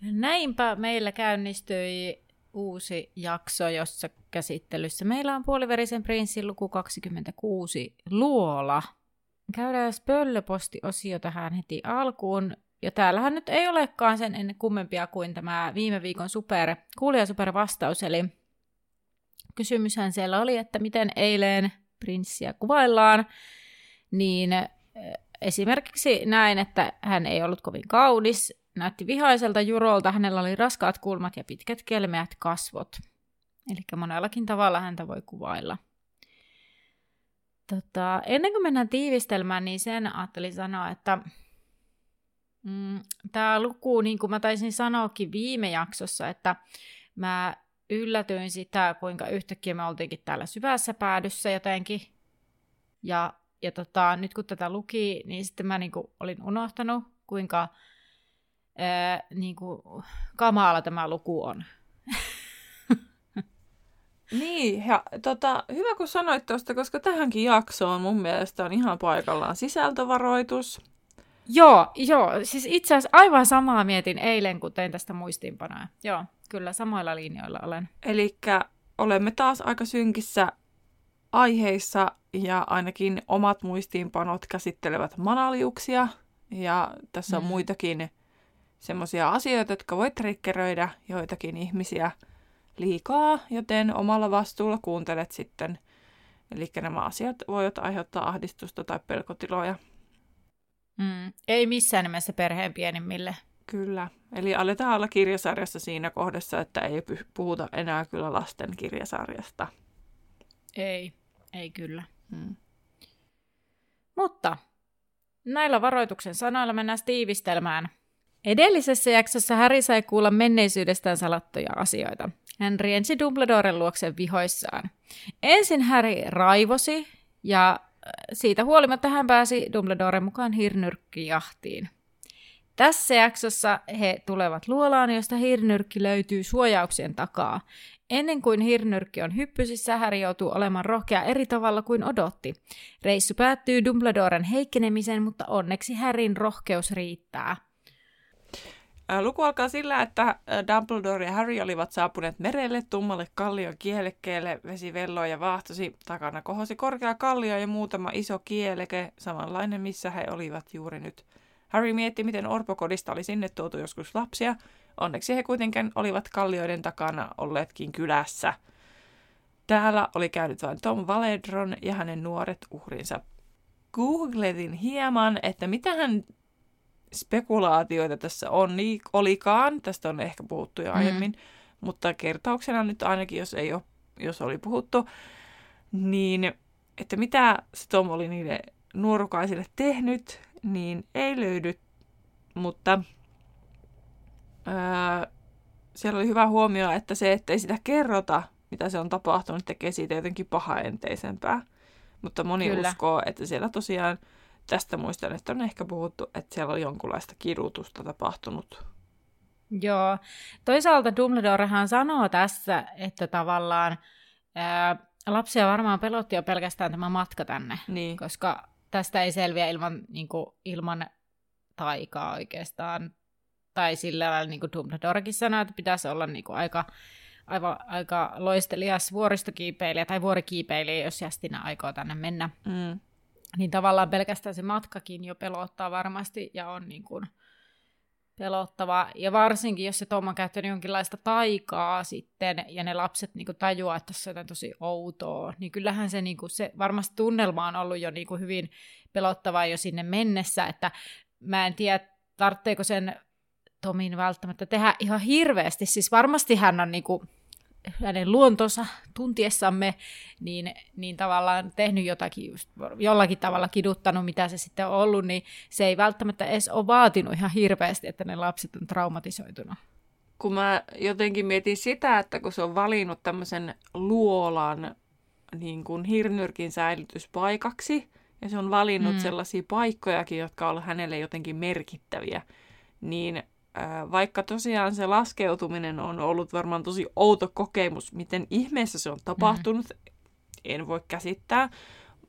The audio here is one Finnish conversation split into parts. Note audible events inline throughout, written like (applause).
Näinpä meillä käynnistyi uusi jakso, jossa käsittelyssä meillä on puoliverisen prinssin luku 26 Luola. Käydään pöllöpostiosio tähän heti alkuun. Ja täällähän nyt ei olekaan sen ennen kummempia kuin tämä viime viikon super, kuulija super vastaus, eli kysymyshän siellä oli, että miten eilen prinssiä kuvaillaan, niin esimerkiksi näin, että hän ei ollut kovin kaunis, näytti vihaiselta jurolta, hänellä oli raskaat kulmat ja pitkät kelmeät kasvot. Eli monellakin tavalla häntä voi kuvailla. Tota, ennen kuin mennään tiivistelmään, niin sen ajattelin sanoa, että mm, tämä luku, niin kuin mä taisin sanoakin viime jaksossa, että mä yllätyin sitä, kuinka yhtäkkiä me oltiinkin täällä syvässä päädyssä jotenkin. Ja, ja tota, nyt kun tätä luki, niin sitten mä niin kuin olin unohtanut, kuinka ää, niin kuin, kamala tämä luku on. (laughs) Niin, ja tota, hyvä kun sanoit tuosta, koska tähänkin jaksoon mun mielestä on ihan paikallaan sisältövaroitus. Joo, joo. Siis itse asiassa aivan samaa mietin eilen, kun tein tästä muistiinpanoja. Joo, kyllä samoilla linjoilla olen. Eli olemme taas aika synkissä aiheissa ja ainakin omat muistiinpanot käsittelevät manaliuksia. Ja tässä on mm. muitakin semmoisia asioita, jotka voi triggeröidä joitakin ihmisiä liikaa, joten omalla vastuulla kuuntelet sitten. Eli nämä asiat voivat aiheuttaa ahdistusta tai pelkotiloja. Mm, ei missään nimessä perheen pienimmille. Kyllä. Eli aletaan olla kirjasarjassa siinä kohdassa, että ei puhuta enää kyllä lasten kirjasarjasta. Ei, ei kyllä. Mm. Mutta näillä varoituksen sanoilla mennään tiivistelmään – Edellisessä jaksossa Harry sai kuulla menneisyydestään salattuja asioita. Hän riensi Dumbledoren luokse vihoissaan. Ensin Harry raivosi ja äh, siitä huolimatta hän pääsi Dumbledoren mukaan hirnyrkkijahtiin. Tässä jaksossa he tulevat luolaan, josta hirnyrkki löytyy suojauksien takaa. Ennen kuin hirnyrkki on hyppysissä, Harry joutuu olemaan rohkea eri tavalla kuin odotti. Reissu päättyy Dumbledoren heikkenemisen, mutta onneksi Harryn rohkeus riittää. Luku alkaa sillä, että Dumbledore ja Harry olivat saapuneet merelle tummalle kallion kielekkeelle. Vesi velloi ja vaahtosi. Takana kohosi korkea kallio ja muutama iso kieleke, samanlainen missä he olivat juuri nyt. Harry mietti, miten orpokodista oli sinne tuotu joskus lapsia. Onneksi he kuitenkin olivat kallioiden takana olleetkin kylässä. Täällä oli käynyt vain Tom Valedron ja hänen nuoret uhrinsa. Googletin hieman, että mitä hän spekulaatioita tässä on, niin olikaan, tästä on ehkä puhuttu jo mm. aiemmin, mm. mutta kertauksena nyt ainakin, jos ei ole, jos oli puhuttu, niin että mitä se Tom oli niille nuorukaisille tehnyt, niin ei löydy, mutta ää, siellä oli hyvä huomio, että se, että ei sitä kerrota, mitä se on tapahtunut, tekee siitä jotenkin pahaenteisempää. Mutta moni Kyllä. uskoo, että siellä tosiaan tästä muistan, että on ehkä puhuttu, että siellä on jonkunlaista kidutusta tapahtunut. Joo. Toisaalta Dumbledorehan sanoo tässä, että tavallaan ää, lapsia varmaan pelotti jo pelkästään tämä matka tänne, niin. koska tästä ei selviä ilman, niin kuin, ilman taikaa oikeastaan. Tai sillä lailla niin kuin Dumbledorekin sanoi, että pitäisi olla niin kuin, aika, aivan, aika loistelias vuoristokiipeilijä tai vuorikiipeilijä, jos Jästinä aikoo tänne mennä. Mm niin tavallaan pelkästään se matkakin jo pelottaa varmasti ja on niin kuin pelottava. Ja varsinkin, jos se Tom on käyttänyt jonkinlaista taikaa sitten, ja ne lapset niin kuin tajuaa, että tässä on jotain tosi outoa, niin kyllähän se, niin kuin, se varmasti tunnelma on ollut jo niin kuin hyvin pelottavaa jo sinne mennessä, että mä en tiedä, tarvitseeko sen Tomin välttämättä tehdä ihan hirveästi. Siis varmasti hän on niin kuin, hänen luontonsa tuntiessamme, niin, niin tavallaan tehnyt jotakin jollakin tavalla kiduttanut, mitä se sitten on ollut, niin se ei välttämättä edes ole vaatinut ihan hirveästi, että ne lapset on traumatisoitunut. Kun mä jotenkin mietin sitä, että kun se on valinnut tämmöisen luolan niin kuin hirnyrkin säilytyspaikaksi, ja se on valinnut mm. sellaisia paikkojakin, jotka ovat hänelle jotenkin merkittäviä, niin vaikka tosiaan se laskeutuminen on ollut varmaan tosi outo kokemus, miten ihmeessä se on tapahtunut, mm. en voi käsittää,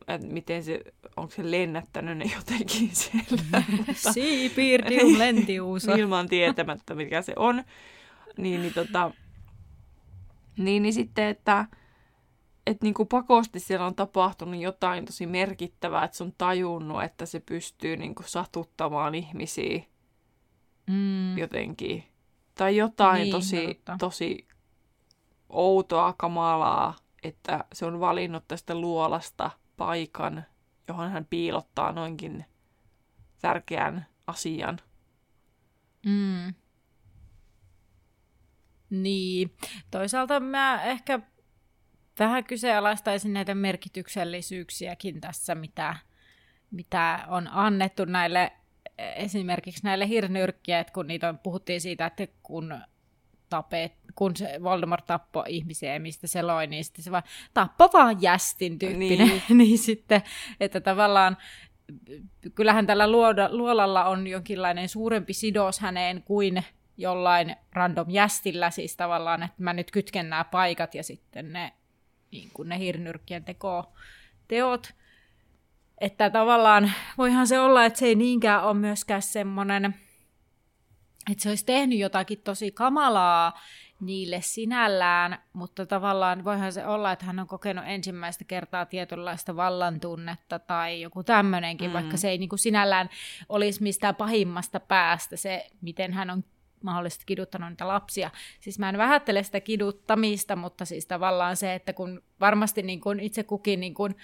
että miten se, onko se lennättänyt ne jotenkin (laughs) siellä. Siipirdium (laughs) lentiuusa. Ilman tietämättä, mikä se on. Niin, niin, tota, niin, niin sitten, että et niin kuin pakosti siellä on tapahtunut jotain tosi merkittävää, että se on tajunnut, että se pystyy niin kuin satuttamaan ihmisiä mm. jotenkin. Tai jotain niin, tosi, tosi outoa, kamalaa, että se on valinnut tästä luolasta paikan, johon hän piilottaa noinkin tärkeän asian. Mm. Niin. Toisaalta mä ehkä vähän kyseenalaistaisin näitä merkityksellisyyksiäkin tässä, mitä, mitä on annettu näille esimerkiksi näille hirnyrkkiä, että kun niitä on, puhuttiin siitä, että kun tapet, kun se Voldemort tappoi ihmisiä ja mistä se loi, niin sitten se vaan tappo vaan jästin tyyppinen. Niin. (laughs) niin sitten, että tavallaan kyllähän tällä luoda, luolalla on jonkinlainen suurempi sidos häneen kuin jollain random jästillä, siis tavallaan, että mä nyt kytken nämä paikat ja sitten ne, niin kuin ne hirnyrkkien teko, teot. Että tavallaan voihan se olla, että se ei niinkään ole myöskään semmoinen, että se olisi tehnyt jotakin tosi kamalaa niille sinällään, mutta tavallaan voihan se olla, että hän on kokenut ensimmäistä kertaa tietynlaista vallantunnetta tai joku tämmöinenkin, mm. vaikka se ei niin kuin sinällään olisi mistään pahimmasta päästä se, miten hän on mahdollisesti kiduttanut niitä lapsia. Siis mä en vähättele sitä kiduttamista, mutta siis tavallaan se, että kun varmasti niin kun itse kukin, niin kun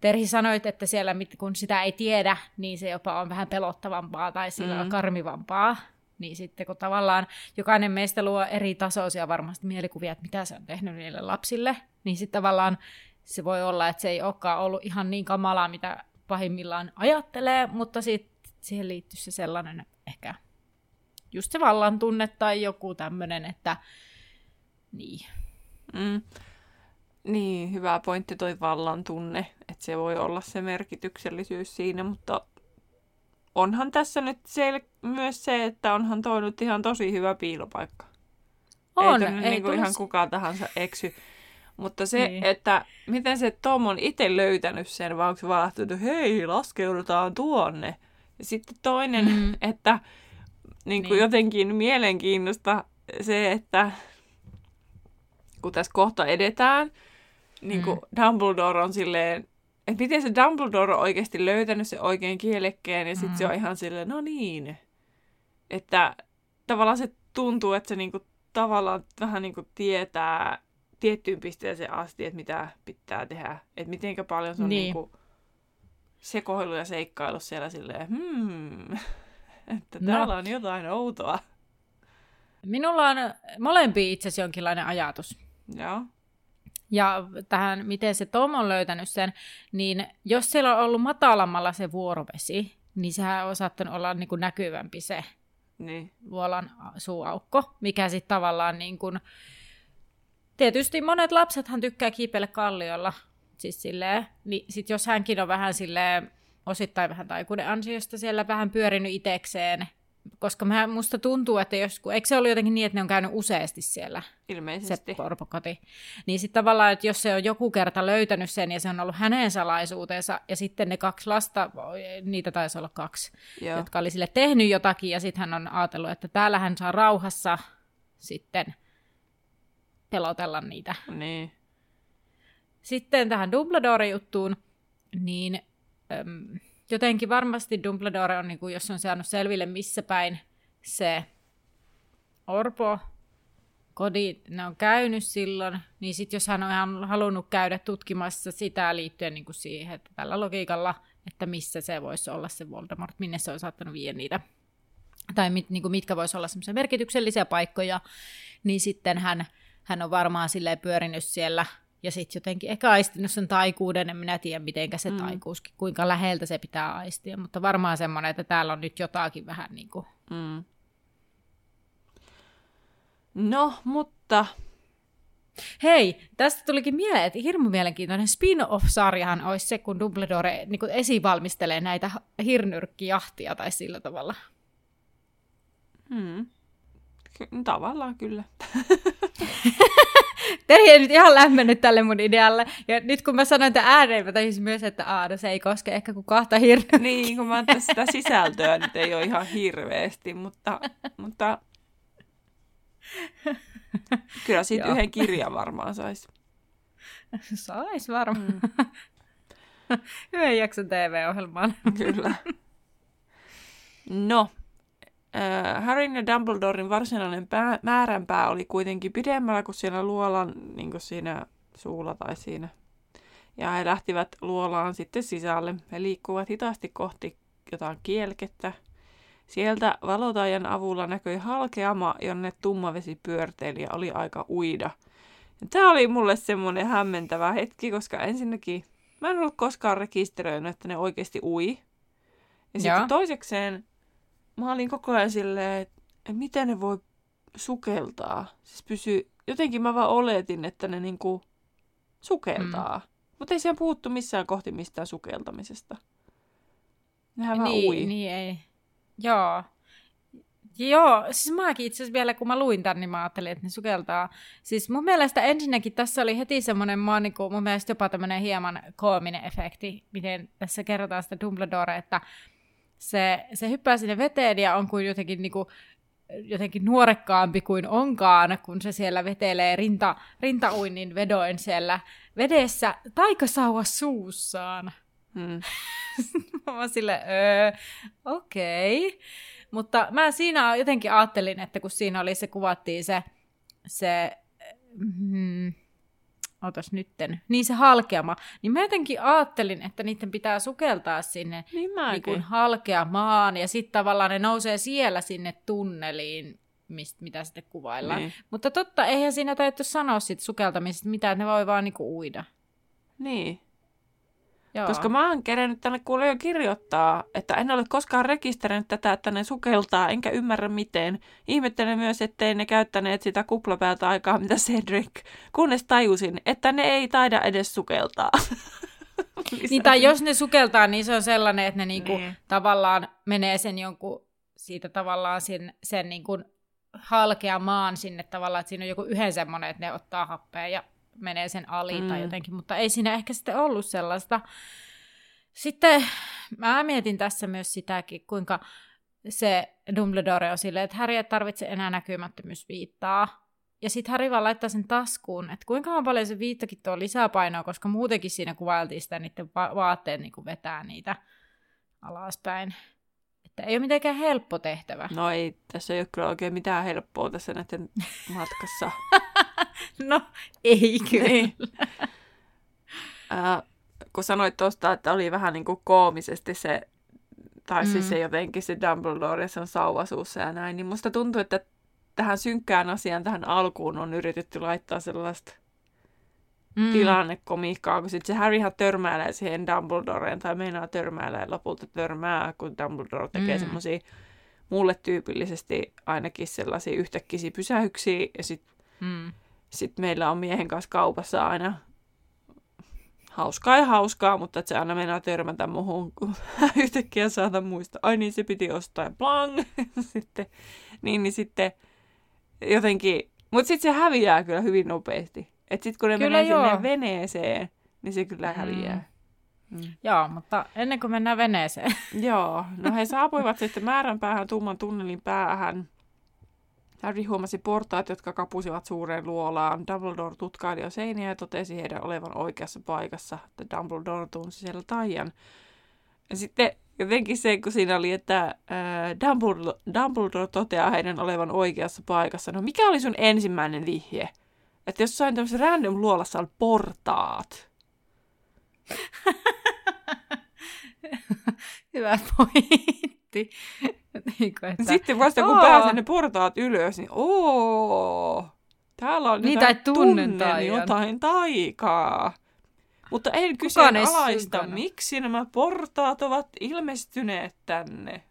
Terhi sanoit, että siellä kun sitä ei tiedä, niin se jopa on vähän pelottavampaa tai sillä mm. on karmivampaa. Niin sitten kun tavallaan jokainen meistä luo eri tasoisia varmasti mielikuvia, että mitä se on tehnyt niille lapsille, niin sitten tavallaan se voi olla, että se ei olekaan ollut ihan niin kamalaa, mitä pahimmillaan ajattelee, mutta sitten siihen liittyy se sellainen ehkä just se vallan tunne tai joku tämmöinen, että niin. Mm. Niin, hyvä pointti toi vallan tunne, että se voi olla se merkityksellisyys siinä, mutta onhan tässä nyt sel- myös se, että onhan toi nyt ihan tosi hyvä piilopaikka. On, ei, ei niin kuin ihan kukaan tahansa eksy. Mutta se, niin. että miten se Tom on itse löytänyt sen, vai onko se vaan että hei, laskeudutaan tuonne. Ja sitten toinen, mm. että niin kuin niin. jotenkin mielenkiinnosta se, että kun tässä kohta edetään, niin kuin mm. Dumbledore on silleen, että miten se Dumbledore on oikeasti löytänyt se oikein kielekkeen, ja sitten mm. se on ihan silleen, no niin. Että tavallaan se tuntuu, että se niinku tavallaan vähän niinku tietää tiettyyn pisteeseen asti, että mitä pitää tehdä. Että mitenkä paljon se on niin. niinku sekoilu ja seikkailu siellä silleen, hmm, että no. täällä on jotain outoa. Minulla on molempi itse asiassa jonkinlainen ajatus. Joo. Ja tähän, miten se Tom on löytänyt sen, niin jos siellä on ollut matalammalla se vuorovesi, niin sehän on saattanut olla niin kuin näkyvämpi se niin. vuolan suuaukko, mikä sitten tavallaan niin kuin... Tietysti monet lapsethan tykkää kiipeillä kalliolla, siis silleen, niin sit jos hänkin on vähän silleen osittain vähän taikuuden ansiosta siellä vähän pyörinyt itekseen, koska mä, musta tuntuu, että jos, eikö se ollut jotenkin niin, että ne on käynyt useasti siellä? Ilmeisesti. Se porpokoti. Niin sitten tavallaan, että jos se on joku kerta löytänyt sen ja se on ollut hänen salaisuutensa, ja sitten ne kaksi lasta, niitä taisi olla kaksi, Joo. jotka oli sille tehnyt jotakin, ja sitten hän on ajatellut, että täällä hän saa rauhassa sitten pelotella niitä. Niin. Sitten tähän Dumbledore-juttuun, niin öm, jotenkin varmasti Dumbledore on, niin kuin, jos on saanut selville missä päin se Orpo kodit, ne on käynyt silloin, niin sitten jos hän on ihan halunnut käydä tutkimassa sitä liittyen niin kuin siihen, että tällä logiikalla, että missä se voisi olla se Voldemort, minne se on saattanut viedä niitä, tai mit, niin kuin mitkä voisi olla semmoisia merkityksellisiä paikkoja, niin sitten hän hän on varmaan silleen pyörinyt siellä ja sitten jotenkin ehkä aistinut sen taikuuden, en minä tiedä miten se mm. taikuuskin, kuinka läheltä se pitää aistia, mutta varmaan semmoinen, että täällä on nyt jotakin vähän niin kuin... Mm. No, mutta... Hei, tästä tulikin mieleen, että hirmu mielenkiintoinen spin-off-sarjahan olisi se, kun Dumbledore niin kuin esivalmistelee näitä hirnyrkkijahtia tai sillä tavalla. Hmm. Ky- tavallaan kyllä. (laughs) Terhi ei nyt ihan lämmennyt tälle mun idealle. Ja nyt kun mä sanoin tämän ääneen, mä tajusin myös, että aah, no se ei koske ehkä kuin kahta hirveä. Niin, kun mä sitä sisältöä nyt ei ole ihan hirveästi, mutta, mutta kyllä siitä yhden kirjan varmaan saisi. Sais varmaan. Mm. (laughs) Hyvän jakson TV-ohjelmaan. Kyllä. No, äh, Harryn ja Dumbledoren varsinainen pää, määränpää oli kuitenkin pidemmällä kuin siellä luolan niin kuin siinä suulla tai siinä. Ja he lähtivät luolaan sitten sisälle. He liikkuvat hitaasti kohti jotain kielkettä. Sieltä valotajan avulla näkyi halkeama, jonne tumma vesi pyörteili ja oli aika uida. Ja tämä oli mulle semmoinen hämmentävä hetki, koska ensinnäkin mä en ollut koskaan rekisteröinyt, että ne oikeasti ui. Ja sitten toisekseen mä olin koko ajan silleen, että, miten ne voi sukeltaa. Siis pysy, jotenkin mä vaan oletin, että ne niinku sukeltaa. Mm. Mutta ei siellä puhuttu missään kohti mistään sukeltamisesta. Nehän niin, vaan ui. Niin, ei. Joo. Joo, siis mäkin itse asiassa vielä kun mä luin tämän, niin mä ajattelin, että ne sukeltaa. Siis mun mielestä ensinnäkin tässä oli heti semmoinen, mä niin kuin, mun mielestä jopa tämmöinen hieman koominen efekti, miten tässä kerrotaan sitä Dumbledore, että se, se hyppää sinne veteen ja on kuin jotenkin, niin kuin, jotenkin nuorekkaampi kuin onkaan, kun se siellä vetelee rinta, rintauinnin vedoin siellä vedessä taikasauva suussaan. Hmm. (laughs) mä sille, öö, okei. Okay. Mutta mä siinä jotenkin ajattelin, että kun siinä oli se, kuvattiin se, se mm, otas nytten, niin se halkeama, niin mä jotenkin ajattelin, että niiden pitää sukeltaa sinne niin niin halkeamaan, ja sitten tavallaan ne nousee siellä sinne tunneliin, mistä, mitä sitten kuvaillaan. Niin. Mutta totta, eihän siinä täytyy sanoa sit sukeltamisesta mitään, että ne voi vaan niinku uida. Niin. Joo. Koska mä oon kerennyt tänne kuule jo kirjoittaa, että en ole koskaan rekisteröinyt tätä, että ne sukeltaa, enkä ymmärrä miten. Ihmettelen myös, ettei ne käyttäneet sitä kuplapäältä aikaa, mitä Cedric, kunnes tajusin, että ne ei taida edes sukeltaa. (laughs) niin, tai jos ne sukeltaa, niin se on sellainen, että ne niinku niin. tavallaan menee sen jonkun, siitä tavallaan sen, sen niinku halkeamaan sinne tavallaan, että siinä on joku yhden semmoinen, että ne ottaa happea ja menee sen ali mm. tai jotenkin, mutta ei siinä ehkä sitten ollut sellaista. Sitten mä mietin tässä myös sitäkin, kuinka se Dumbledore on silleen, että Harry ei tarvitse enää näkymättömyysviittaa. Ja sitten Harry vaan laittaa sen taskuun, että kuinka paljon se viittakin tuo lisäpainoa, koska muutenkin siinä kuvailtiin sitä niiden va- vaatteet niin vetää niitä alaspäin. Että ei ole mitenkään helppo tehtävä. No ei, tässä ei ole kyllä oikein mitään helppoa tässä näiden matkassa. (laughs) no, ei kyllä. Niin. Äh, kun sanoit tuosta, että oli vähän niin kuin koomisesti se, tai siis mm. siis se jotenkin se Dumbledore, se on sauvasuussa ja näin, niin musta tuntuu, että tähän synkkään asiaan, tähän alkuun on yritetty laittaa sellaista mm. tilannekomiikkaa, kun sitten se Harryhan törmäilee siihen Dumbledoreen, tai meinaa törmäilee ja lopulta törmää, kun Dumbledore tekee mm. semmoisia mulle tyypillisesti ainakin sellaisia yhtäkkiä pysähyksiä, ja sitten mm. sit meillä on miehen kanssa kaupassa aina hauskaa ja hauskaa, mutta että se aina meinaa törmätä muhun, kun (laughs) yhtäkkiä saatan muistaa, ai niin se piti ostaa ja blang, (laughs) sitten, niin, niin sitten jotenkin, mutta sitten se häviää kyllä hyvin nopeasti. Että sitten kun ne kyllä menee joo. sinne veneeseen, niin se kyllä mm. häviää. Mm. Joo, mutta ennen kuin mennään veneeseen. (laughs) Joo, no he saapuivat sitten määränpäähän tumman tunnelin päähän. Harry huomasi portaat, jotka kapusivat suureen luolaan. Dumbledore tutkaili jo seiniä ja totesi heidän olevan oikeassa paikassa, että Dumbledore tunsi siellä taian. Ja sitten jotenkin se, kun siinä oli, että äh, Dumbledore, Dumbledore toteaa heidän olevan oikeassa paikassa. No mikä oli sun ensimmäinen vihje? Että jossain tämmöisessä random luolassa on portaat. (laughs) Hyvä pointti. niin kuin, että, Sitten vasta kun oo. pääsee ne portaat ylös, niin ooo. Täällä on niin, jotain, tunnen jotain taikaa. Mutta en kyseenalaista, miksi nämä portaat ovat ilmestyneet tänne.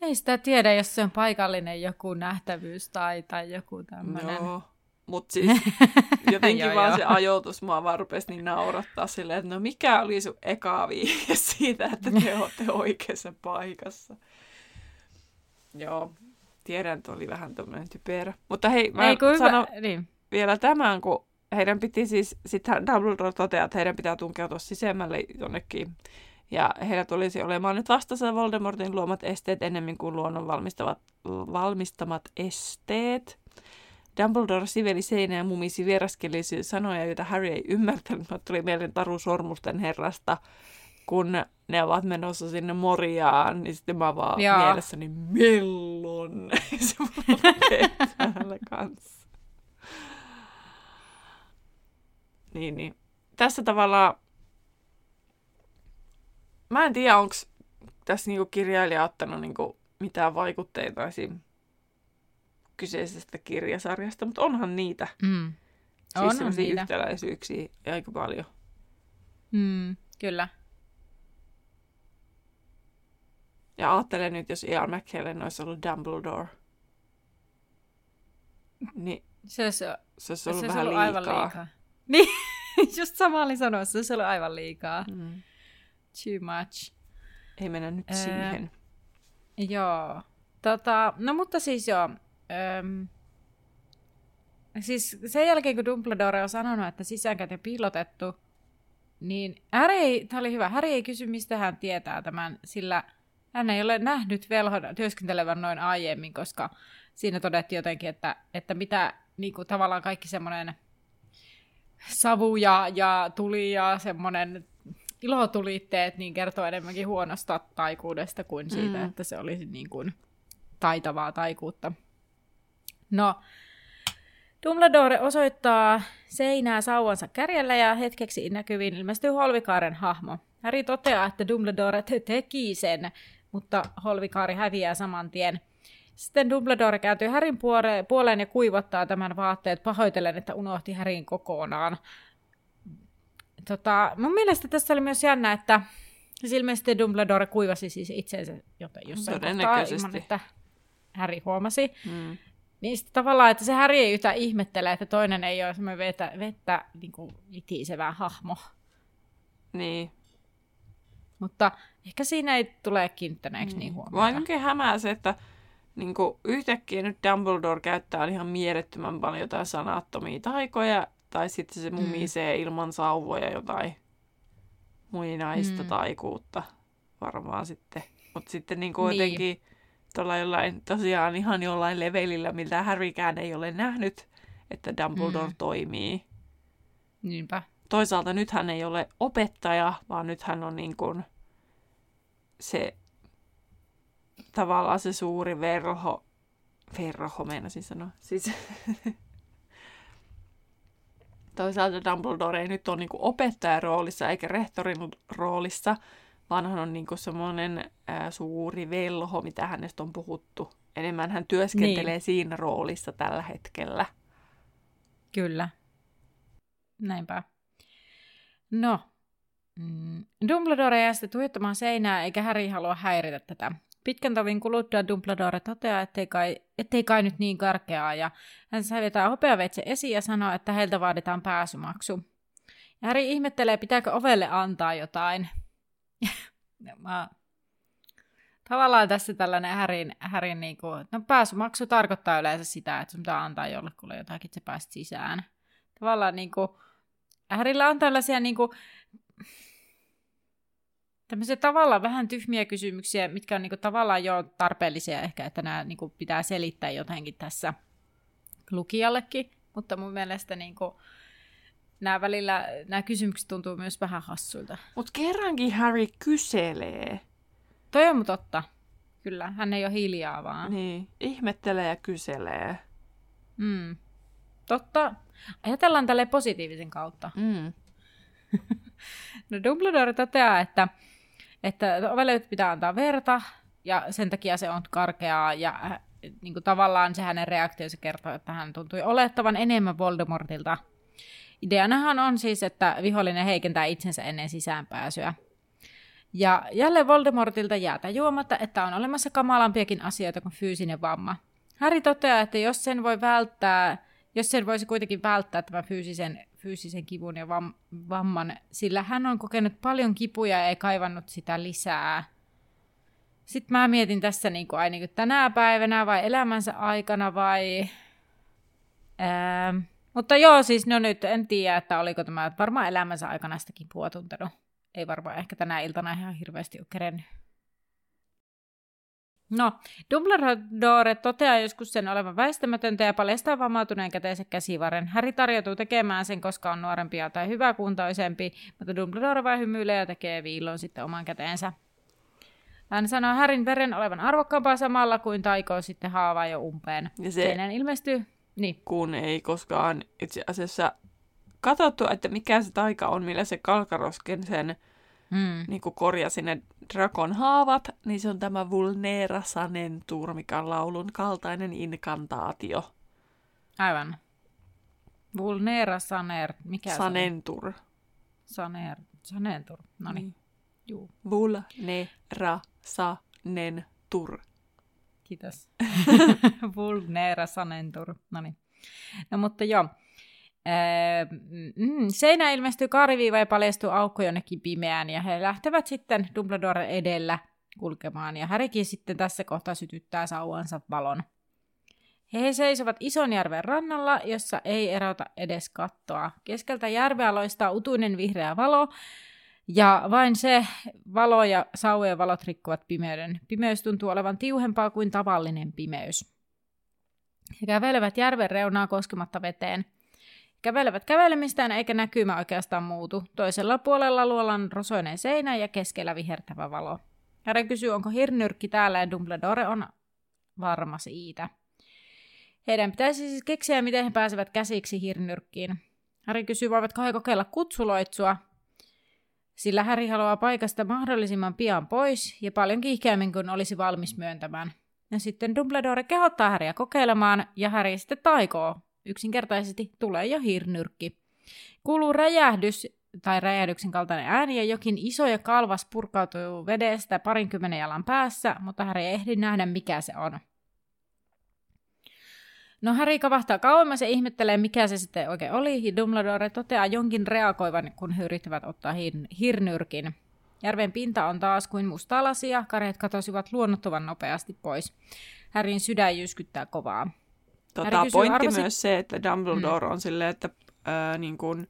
Ei sitä tiedä, jos se on paikallinen joku nähtävyys tai, tai joku tämmöinen. Joo, mutta siis (laughs) jotenkin vaan se ajoitus mua vaan rupesi niin naurattaa silleen, että no mikä oli sun eka viihe (laughs) siitä, että te olette oikeassa paikassa. Joo, tiedän, että oli vähän tämmöinen typerä. Mutta hei, mä Ei, sanon niin. vielä tämän, kun heidän piti siis, sitten Dumbledore toteaa, että heidän pitää tunkeutua sisemmälle jonnekin. Ja heillä tulisi olemaan nyt vastassa Voldemortin luomat esteet enemmän kuin luonnon valmistavat, valmistamat esteet. Dumbledore siveli seinään ja mumisi vieraskelisi sanoja, joita Harry ei ymmärtänyt. Mä tuli mieleen Taru Sormusten herrasta, kun ne ovat menossa sinne Moriaan, niin sitten mä vaan Jaa. mielessäni, milloin? (laughs) Se täällä kanssa. Niin, niin. Tässä tavalla, mä en tiedä, onko tässä niinku kirjailija ottanut niinku mitään vaikutteita esim. Kyseisestä kirjasarjasta, mutta onhan niitä. Mm. Siis on niitä. yhtäläisyyksiä aika paljon. Mm, kyllä. Ja ajattelen nyt, jos Ian McKellen olisi ollut Dumbledore. Niin se olisi, se olisi ollut se vähän ollut liikaa. Aivan liikaa. (laughs) Niin, just sama oli sanoa, se olisi ollut aivan liikaa. Mm. Too much. Ei mennä nyt äh, siihen. Joo. Tota, no mutta siis joo. Öm, siis sen jälkeen, kun Dumbledore on sanonut, että sisäänkäyt ja piilotettu, niin Harry ei, tämä oli hyvä, Harry ei kysy, mistä hän tietää tämän, sillä hän ei ole nähnyt velhon työskentelevän noin aiemmin, koska siinä todettiin jotenkin, että, että mitä niin kuin, tavallaan kaikki semmoinen savu ja, ja tuli ja semmoinen ilotulitteet niin kertoo enemmänkin huonosta taikuudesta kuin siitä, mm. että se olisi niin kuin taitavaa taikuutta. No, Dumbledore osoittaa seinää sauvansa kärjellä ja hetkeksi näkyviin ilmestyy Holvikaaren hahmo. Harry toteaa, että Dumbledore te- teki sen, mutta Holvikaari häviää saman tien. Sitten Dumbledore kääntyy Härin puoleen ja kuivottaa tämän vaatteet pahoitellen, että unohti Härin kokonaan. Tota, mun mielestä tässä oli myös jännä, että siis ilmeisesti Dumbledore kuivasi siis itsensä joten jossain kohtaa ilman, että Häri huomasi. Hmm. Niin sitten tavallaan, että se Häri ei yhtä ihmettele, että toinen ei ole semmoinen vettä, vettä niin kuin itisevä hahmo. Niin. Mutta ehkä siinä ei tule kiinnittäneeksi niin, niin huomiota. Vaan hämää se, että niin kuin yhtäkkiä nyt Dumbledore käyttää ihan mielettömän paljon jotain sanattomia taikoja, tai sitten se mumisee mm. ilman sauvoja jotain muinaista mm. taikuutta varmaan sitten. Mutta sitten niin kuin niin. jotenkin tuolla jollain, tosiaan ihan jollain levelillä, mitä Harrykään ei ole nähnyt, että Dumbledore mm. toimii. Niinpä. Toisaalta nyt hän ei ole opettaja, vaan nyt hän on niin kuin se tavallaan se suuri verho, verho meinasin sanoa, siis (laughs) toisaalta Dumbledore ei nyt ole niin opettajan roolissa eikä rehtorin roolissa, vaan hän on niin semmoinen suuri velho, mitä hänestä on puhuttu. Enemmän hän työskentelee niin. siinä roolissa tällä hetkellä. Kyllä. Näinpä. No, mm, Dumbledore jää sitten tuijottamaan seinää, eikä Harry halua häiritä tätä. Pitkän tovin kuluttua Dumbledore toteaa, ettei kai, ettei kai nyt niin karkeaa, ja hän säilytää hopeaveitse esiin ja sanoo, että heiltä vaaditaan pääsymaksu. Ja Harry ihmettelee, pitääkö ovelle antaa jotain. Mä... Tavallaan tässä tällainen Härin, Härin niin kuin, no pääsymaksu tarkoittaa yleensä sitä, että sun pitää antaa jollekulle jotakin, että sä pääset sisään. Tavallaan niin kuin, Härillä on tällaisia niin kuin, tämmöisiä tavallaan vähän tyhmiä kysymyksiä, mitkä on niinku tavallaan jo tarpeellisia ehkä, että nämä niinku pitää selittää jotenkin tässä lukijallekin, mutta mun mielestä niinku, nämä välillä, nämä kysymykset tuntuu myös vähän hassuilta. Mutta kerrankin Harry kyselee. Toi on totta. Kyllä, hän ei ole hiljaa vaan. Niin, ihmettelee ja kyselee. Mm. Totta. Ajatellaan tälle positiivisen kautta. Mm. (laughs) no Dumbledore toteaa, että että ovelle pitää antaa verta, ja sen takia se on karkeaa, ja niin kuin tavallaan se hänen reaktionsa kertoo, että hän tuntui olettavan enemmän Voldemortilta. Ideanahan on siis, että vihollinen heikentää itsensä ennen sisäänpääsyä. Ja jälleen Voldemortilta jää juomatta, että on olemassa kamalampiakin asioita kuin fyysinen vamma. Harry toteaa, että jos sen voi välttää, jos sen voisi kuitenkin välttää tämän fyysisen, fyysisen kivun ja vam, vamman, sillä hän on kokenut paljon kipuja ja ei kaivannut sitä lisää. Sitten mä mietin tässä niin kuin, ai, niin kuin tänä päivänä vai elämänsä aikana vai... Ää, mutta joo, siis no nyt en tiedä, että oliko tämä varmaan elämänsä aikana sitä kipua tuntenut. Ei varmaan ehkä tänä iltana ihan hirveästi ole kerennyt. No, Dumbledore toteaa joskus sen olevan väistämätöntä ja paljastaa vammautuneen käteensä käsivarren. Harry tarjoutuu tekemään sen, koska on nuorempia tai hyväkuntoisempi, mutta Dumbledore vain hymyilee ja tekee viilon sitten oman käteensä. Hän sanoo Härin veren olevan arvokkaampaa samalla kuin taikoo sitten haavaa jo umpeen. Ja se, Seinään ilmestyy... Niin. Kun ei koskaan itse asiassa katsottu, että mikä se taika on, millä se Kalkarosken sen mm. niin korjasi ne Drakon haavat, niin se on tämä Vulnera Sanentur, mikä on laulun kaltainen inkantaatio. Aivan. Vulnera Saner, mikä Sanentur. Se Saner, Sanentur, no niin. Juu. Vulnera Sanentur. Kiitos. (laughs) Vulnera Sanentur, no niin. No mutta joo. Mm, seinä ilmestyy kaariviiva ja paljastuu aukko jonnekin pimeään ja he lähtevät sitten Dumbledore edellä kulkemaan ja Härikin sitten tässä kohtaa sytyttää sauvansa valon. He seisovat järven rannalla, jossa ei erota edes kattoa. Keskeltä järveä loistaa utuinen vihreä valo, ja vain se valo ja sauvojen valot rikkovat pimeyden. Pimeys tuntuu olevan tiuhempaa kuin tavallinen pimeys. He kävelevät järven reunaa koskematta veteen – Kävelevät kävelemistään eikä näkymä oikeastaan muutu. Toisella puolella luolan rosoinen seinä ja keskellä vihertävä valo. Harry kysyy, onko hirnyrkki täällä ja Dumbledore on varma siitä. Heidän pitäisi siis keksiä, miten he pääsevät käsiksi hirnyrkkiin. Harry kysyy, voivatko he kokeilla kutsuloitsua, sillä Harry haluaa paikasta mahdollisimman pian pois ja paljon kiihkeämmin kuin olisi valmis myöntämään. Ja sitten Dumbledore kehottaa Harryä kokeilemaan ja Harry sitten taikoo yksinkertaisesti tulee jo hirnyrkki. Kuuluu räjähdys tai räjähdyksen kaltainen ääni ja jokin iso ja kalvas purkautuu vedestä parinkymmenen jalan päässä, mutta Harry ei ehdi nähdä mikä se on. No Harry kavahtaa kauemmas ja ihmettelee, mikä se sitten oikein oli, Dumbledore toteaa jonkin reagoivan, kun he yrittävät ottaa hir- hirnyrkin. Järven pinta on taas kuin musta lasia, kareet katosivat luonnottoman nopeasti pois. Härin sydän jyskyttää kovaa. Tota, pointti arvasi... myös se, että Dumbledore mm. on silleen, että, ää, niin kun,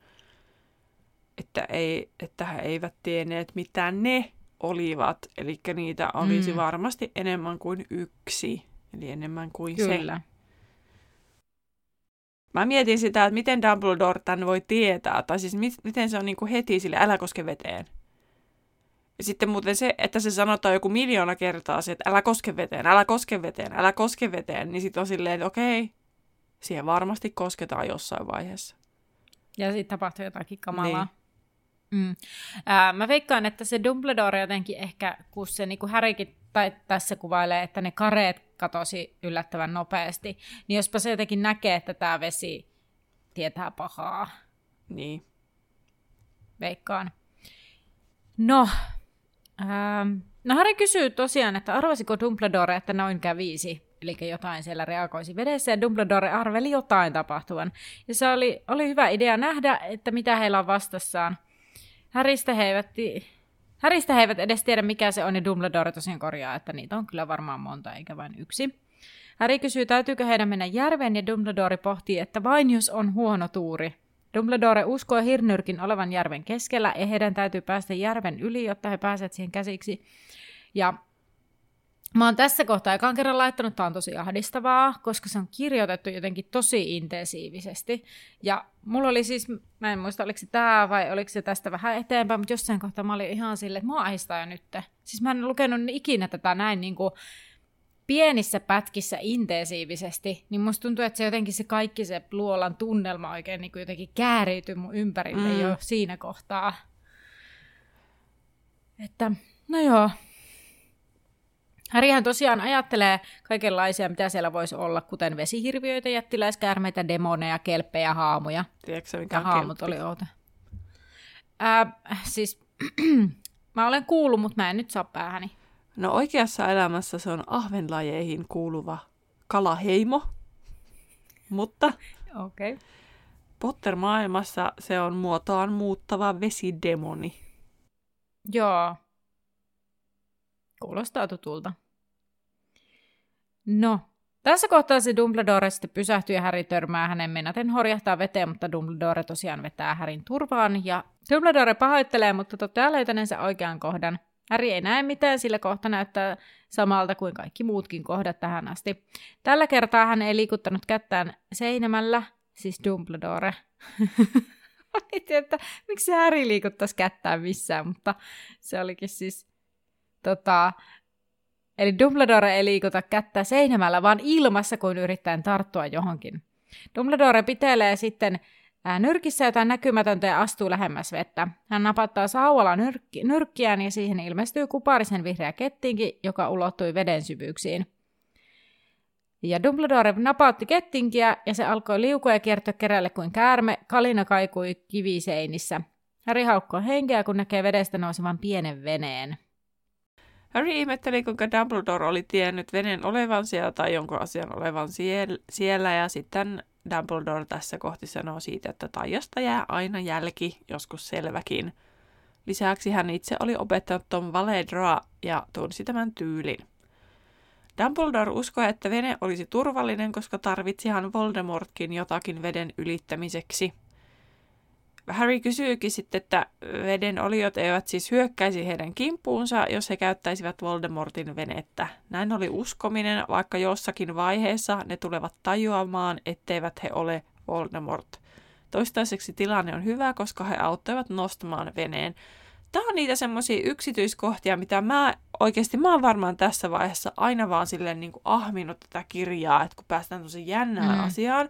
että, ei, että he eivät tienneet, mitä ne olivat. Eli niitä olisi mm. varmasti enemmän kuin yksi. Eli enemmän kuin Kyllä. se. Mä mietin sitä, että miten Dumbledore tämän voi tietää, tai siis mit, miten se on niin kuin heti sille, älä koske veteen. Ja sitten muuten se, että se sanotaan joku miljoona kertaa se, että älä koske veteen, älä koske veteen, älä koske veteen, niin sitten on silleen, että okei, siihen varmasti kosketaan jossain vaiheessa. Ja sitten tapahtuu jotakin kamalaa. Niin. Mm. Ää, mä veikkaan, että se Dumbledore jotenkin ehkä, kun se niin kuin Harrykin tai tässä kuvailee, että ne kareet katosi yllättävän nopeasti, niin jospa se jotenkin näkee, että tämä vesi tietää pahaa. Niin. Veikkaan. No, ähm, no Harry kysyy tosiaan, että arvasiko Dumbledore, että noin kävisi eli jotain siellä reagoisi vedessä, ja Dumbledore arveli jotain tapahtuvan. Ja se oli, oli hyvä idea nähdä, että mitä heillä on vastassaan. Häristä he eivät, Häristä he eivät edes tiedä, mikä se on, ja Dumbledore tosiaan korjaa, että niitä on kyllä varmaan monta, eikä vain yksi. Harry kysyy, täytyykö heidän mennä järveen, ja Dumbledore pohtii, että vain jos on huono tuuri. Dumbledore uskoo Hirnyrkin olevan järven keskellä, ja heidän täytyy päästä järven yli, jotta he pääsevät siihen käsiksi. Ja Mä oon tässä kohtaa ekan kerran laittanut, että on tosi ahdistavaa, koska se on kirjoitettu jotenkin tosi intensiivisesti. Ja mulla oli siis, mä en muista oliko se tää vai oliko se tästä vähän eteenpäin, mutta jossain kohtaa mä olin ihan silleen, että mua ahistaa jo nyt. Siis mä en lukenut ikinä tätä näin niin kuin pienissä pätkissä intensiivisesti, niin musta tuntuu, että se jotenkin se kaikki se luolan tunnelma oikein niin kuin jotenkin kääriytyy mun ympärille mm. jo siinä kohtaa. Että, no joo, Harryhän tosiaan ajattelee kaikenlaisia, mitä siellä voisi olla, kuten vesihirviöitä, jättiläiskäärmeitä, demoneja, kelppejä, haamuja. Tiedätkö mikä ja haamut oli outo. Ää, siis (clears throat) mä olen kuullut, mutta mä en nyt saa päähäni. No oikeassa elämässä se on ahvenlajeihin kuuluva kalaheimo, mutta okay. Potter-maailmassa se on muotoaan muuttava vesidemoni. Joo. Kuulostaa tutulta. No, tässä kohtaa se Dumbledore sitten pysähtyy ja Harry törmää hänen menaten horjahtaa veteen, mutta Dumbledore tosiaan vetää Härin turvaan. Ja Dumbledore pahoittelee, mutta toteaa löytäneensä oikean kohdan. Harry ei näe mitään, sillä kohta näyttää samalta kuin kaikki muutkin kohdat tähän asti. Tällä kertaa hän ei liikuttanut kättään seinämällä, siis Dumbledore. (laughs) Mietin, että miksi Harry liikuttaisi kättään missään, mutta se olikin siis tota, Eli Dumbledore ei liikuta kättä seinämällä, vaan ilmassa, kuin yrittäen tarttua johonkin. Dumbledore pitelee sitten nyrkissä jotain näkymätöntä ja astuu lähemmäs vettä. Hän napattaa sauvalla nyrkki, nyrkkiään ja siihen ilmestyy kuparisen vihreä kettinki, joka ulottui veden syvyyksiin. Ja Dumbledore napautti kettinkiä ja se alkoi liukua ja kiertyä kerälle kuin käärme. Kalina kaikui kiviseinissä. Harry haukkoi henkeä, kun näkee vedestä nousevan pienen veneen. Harry ihmetteli, kuinka Dumbledore oli tiennyt veneen olevan siellä tai jonkun asian olevan siellä, ja sitten Dumbledore tässä kohti sanoo siitä, että taijasta jää aina jälki, joskus selväkin. Lisäksi hän itse oli opettanut Tom Valedroa ja tunsi tämän tyylin. Dumbledore uskoi, että vene olisi turvallinen, koska tarvitsihan Voldemortkin jotakin veden ylittämiseksi – Harry kysyykin sitten, että veden oliot eivät siis hyökkäisi heidän kimppuunsa, jos he käyttäisivät Voldemortin venettä. Näin oli uskominen, vaikka jossakin vaiheessa ne tulevat tajuamaan, etteivät he ole Voldemort. Toistaiseksi tilanne on hyvä, koska he auttoivat nostamaan veneen. Tämä on niitä semmoisia yksityiskohtia, mitä mä oikeasti, mä oon varmaan tässä vaiheessa aina vaan silleen niin kuin ahminut tätä kirjaa, että kun päästään tosi jännään mm. asiaan,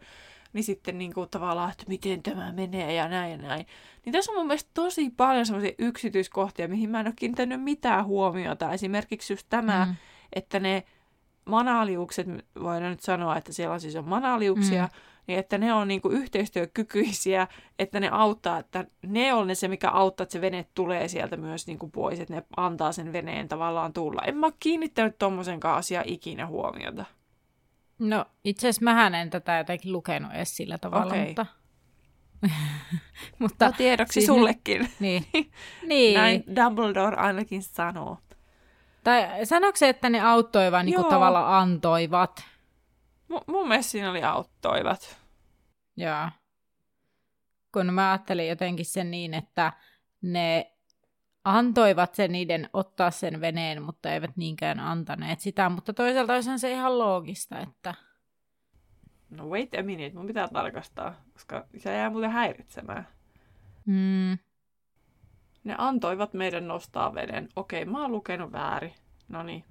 niin sitten niin kuin tavallaan, että miten tämä menee ja näin ja näin. Niin tässä on mun mielestä tosi paljon sellaisia yksityiskohtia, mihin mä en ole kiinnittänyt mitään huomiota. Esimerkiksi just tämä, mm. että ne manaliukset, voidaan nyt sanoa, että siellä siis on manaliuksia, mm. niin että ne on niin kuin yhteistyökykyisiä, että ne auttaa, että ne on ne se, mikä auttaa, että se vene tulee sieltä myös niin kuin pois, että ne antaa sen veneen tavallaan tulla. En mä ole kiinnittänyt tommosenkaan asiaa ikinä huomiota. No itse asiassa mähän en tätä jotenkin lukenut edes sillä tavalla, okay. mutta... (laughs) mutta no tiedoksi siis sullekin. Niin. (laughs) niin. Näin Dumbledore ainakin sanoo. Tai sanoiko se, että ne auttoivat, niin kuin tavallaan antoivat? M- mun mielestä siinä oli auttoivat. Joo. Kun mä ajattelin jotenkin sen niin, että ne antoivat sen niiden ottaa sen veneen, mutta eivät niinkään antaneet sitä. Mutta toisaalta olisihan se ihan loogista, että... No wait a minute, mun pitää tarkastaa, koska se jää muuten häiritsemään. Mm. Ne antoivat meidän nostaa veden. Okei, mä oon lukenut väärin. No niin.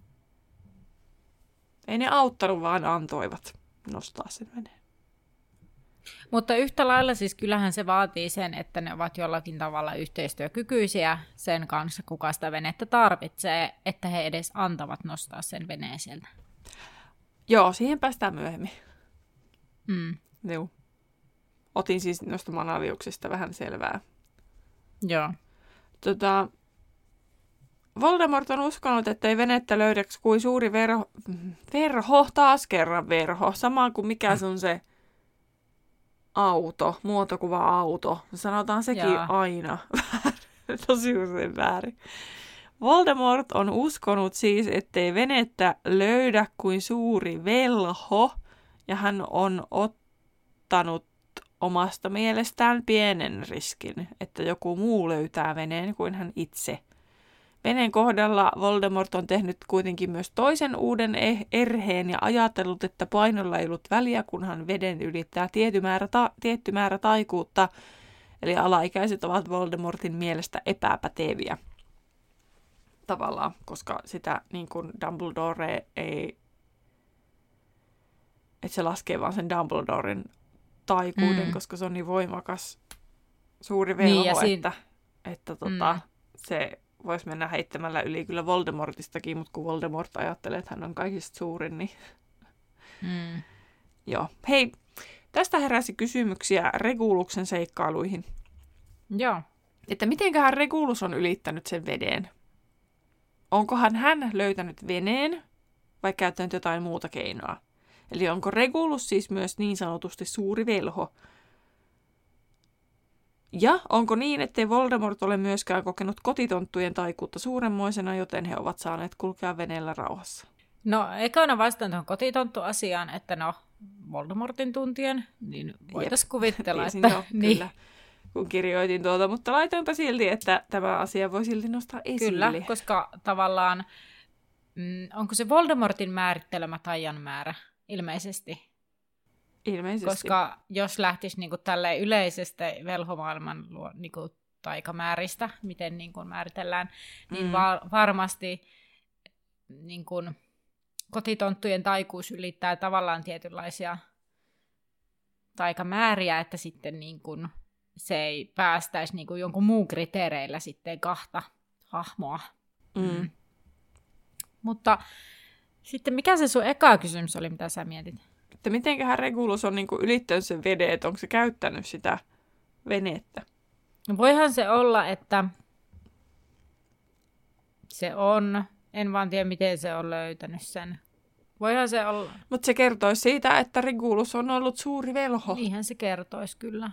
Ei ne auttanut, vaan antoivat nostaa sen veneen. Mutta yhtä lailla siis kyllähän se vaatii sen, että ne ovat jollakin tavalla yhteistyökykyisiä sen kanssa, kuka sitä venettä tarvitsee, että he edes antavat nostaa sen veneen sieltä. Joo, siihen päästään myöhemmin. Mm. Joo. Otin siis noista manaviuksista vähän selvää. Joo. Tota, Voldemort on uskonut, että ei venettä löydäksi kuin suuri verho, verho, taas kerran verho, sama kuin mikä (laughs) se on se auto, muotokuva auto. Sanotaan sekin Jaa. aina (laughs) tosi usein väärin. Voldemort on uskonut siis, ettei venettä löydä kuin suuri velho, ja hän on ottanut omasta mielestään pienen riskin, että joku muu löytää veneen kuin hän itse. Veneen kohdalla Voldemort on tehnyt kuitenkin myös toisen uuden eh- erheen ja ajatellut, että painolla ei ollut väliä, kunhan veden ylittää tietty määrä, ta- tietty määrä taikuutta, eli alaikäiset ovat Voldemortin mielestä epäpäteviä tavallaan, koska sitä niin kuin Dumbledore ei, että se laskee vaan sen Dumbledoren taikuuden, mm. koska se on niin voimakas suuri velho, niin, siinä... että, että tota, mm. se voisi mennä heittämällä yli kyllä Voldemortistakin, mutta kun Voldemort ajattelee, että hän on kaikista suurin, niin... Mm. Joo. Hei, tästä heräsi kysymyksiä Reguluksen seikkailuihin. Joo. Että mitenköhän Regulus on ylittänyt sen veden? Onkohan hän löytänyt veneen vai käyttänyt jotain muuta keinoa? Eli onko Regulus siis myös niin sanotusti suuri velho? Ja onko niin, ettei Voldemort ole myöskään kokenut kotitonttujen taikuutta suuremmoisena, joten he ovat saaneet kulkea veneellä rauhassa? No, ekana vastaan tuohon kotitonttu-asiaan, että no, Voldemortin tuntien, niin voitaisiin kuvitella, että... Jo, (laughs) niin. kyllä, kun kirjoitin tuota, mutta laitoinpa silti, että tämä asia voi silti nostaa esille. Kyllä, koska tavallaan, mm, onko se Voldemortin määrittelemä taian määrä? Ilmeisesti. Ilmeisesti. Koska jos lähtisi niin tälle yleisestä velhomaailman niin kuin, taikamääristä, miten niin kuin määritellään, niin mm. va- varmasti niin kuin, kotitonttujen taikuus ylittää tavallaan tietynlaisia taikamääriä, että sitten niin kuin, se ei päästäisi niin kuin jonkun muun kriteereillä sitten kahta hahmoa. Mm. Mm. Mutta sitten mikä se sun eka kysymys oli, mitä sä mietit? Että mitenköhän Regulus on niin ylittänyt sen veden, että onko se käyttänyt sitä venettä? No voihan se olla, että se on, en vaan tiedä miten se on löytänyt sen. Voihan se olla. Mutta se kertoisi siitä, että Regulus on ollut suuri velho. Niinhän se kertoisi kyllä.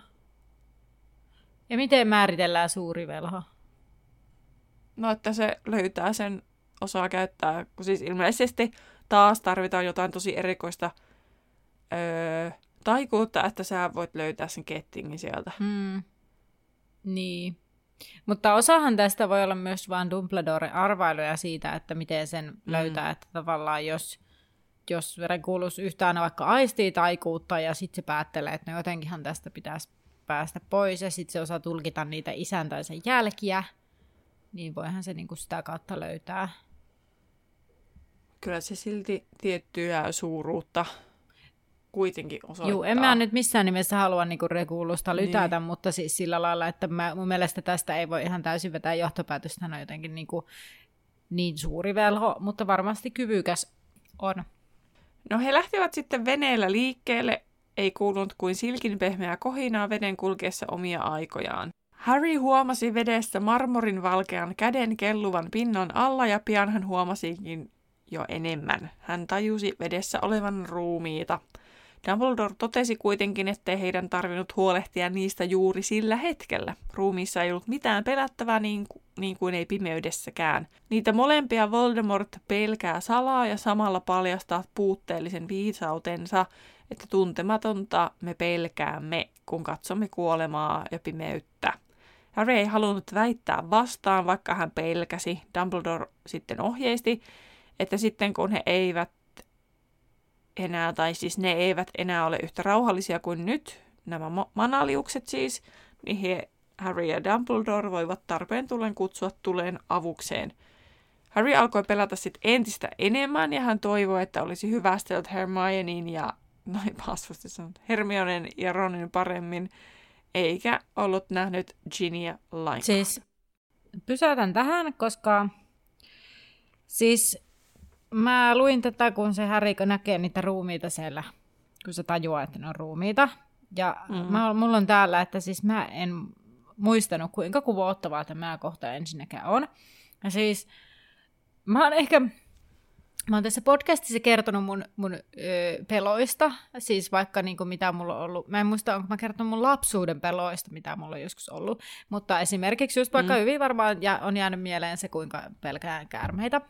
Ja miten määritellään suuri velho? No, että se löytää sen, osaa käyttää, kun siis ilmeisesti taas tarvitaan jotain tosi erikoista öö, taikuutta, että sä voit löytää sen kettingin sieltä. Hmm. Niin. Mutta osahan tästä voi olla myös vain Dumbledore arvailuja siitä, että miten sen mm. löytää, että tavallaan jos, jos Regulus yhtään vaikka aistii taikuutta ja sitten se päättelee, että no jotenkinhan tästä pitäisi päästä pois ja sitten se osaa tulkita niitä isäntäisen jälkiä, niin voihan se niinku sitä kautta löytää. Kyllä se silti tiettyä suuruutta kuitenkin osoittaa. Joo, en mä nyt missään nimessä halua niinku Regulusta lytätä, niin. mutta siis sillä lailla, että mä, mun mielestä tästä ei voi ihan täysin vetää johtopäätöstä, hän on jotenkin niinku niin suuri velho, mutta varmasti kyvykäs on. No he lähtivät sitten veneellä liikkeelle, ei kuulunut kuin silkin pehmeää kohinaa veden kulkeessa omia aikojaan. Harry huomasi vedessä marmorin valkean käden kelluvan pinnan alla ja pian hän huomasikin jo enemmän. Hän tajusi vedessä olevan ruumiita. Dumbledore totesi kuitenkin, ettei heidän tarvinnut huolehtia niistä juuri sillä hetkellä. Ruumiissa ei ollut mitään pelättävää niin, niin kuin ei pimeydessäkään. Niitä molempia Voldemort pelkää salaa ja samalla paljastaa puutteellisen viisautensa, että tuntematonta me pelkäämme, kun katsomme kuolemaa ja pimeyttä. Harry ei halunnut väittää vastaan, vaikka hän pelkäsi. Dumbledore sitten ohjeisti, että sitten kun he eivät enää, tai siis ne eivät enää ole yhtä rauhallisia kuin nyt, nämä manaliukset siis, niin he, Harry ja Dumbledore voivat tarpeen tullen kutsua tuleen avukseen. Harry alkoi pelata sitten entistä enemmän ja hän toivoi, että olisi hyvästellyt Hermionein ja noin pasvasti sanonut, Hermionen ja Ronin paremmin, eikä ollut nähnyt Ginia lainkaan. Siis pysäytän tähän, koska siis mä luin tätä, kun se Harry näkee niitä ruumiita siellä, kun se tajuaa, että ne on ruumiita. Ja mm. mä, mulla on täällä, että siis mä en muistanut, kuinka kuvoottavaa tämä kohta ensinnäkään on. Ja siis mä oon ehkä Mä oon tässä podcastissa kertonut mun, mun ö, peloista, siis vaikka niin kuin mitä mulla on ollut. Mä en muista, onko mä kertonut mun lapsuuden peloista, mitä mulla on joskus ollut. Mutta esimerkiksi just vaikka mm. hyvin varmaan ja on jäänyt mieleen se, kuinka pelkään käärmeitä.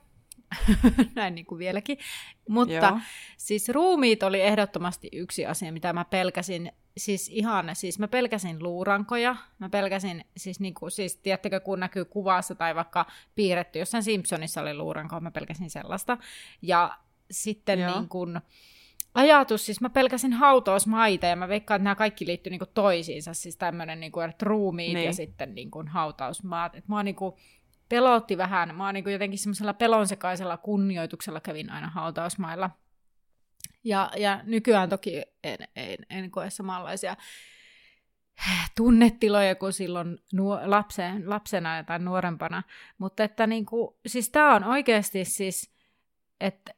(laughs) näin niin kuin vieläkin. Mutta Joo. siis ruumiit oli ehdottomasti yksi asia, mitä mä pelkäsin. Siis ihan, siis mä pelkäsin luurankoja, mä pelkäsin, siis, niin kuin, siis tiedättekö, kun näkyy kuvassa tai vaikka piirretty, jossain Simpsonissa oli luuranko, mä pelkäsin sellaista. Ja sitten Joo. niin kuin, ajatus, siis mä pelkäsin hautausmaita ja mä veikkaan, että nämä kaikki liittyy niin kuin toisiinsa, siis tämmöinen niin kuin, että ruumiit niin. ja sitten niin kuin, hautausmaat. Et mä oon niin kuin, pelotti vähän. Mä niin jotenkin semmoisella pelonsekaisella kunnioituksella kävin aina hautausmailla. Ja, ja nykyään toki en, en, en koe samanlaisia tunnetiloja kuin silloin nuo, lapsen, lapsena tai nuorempana. Mutta että niin kuin, siis tämä on oikeasti siis, että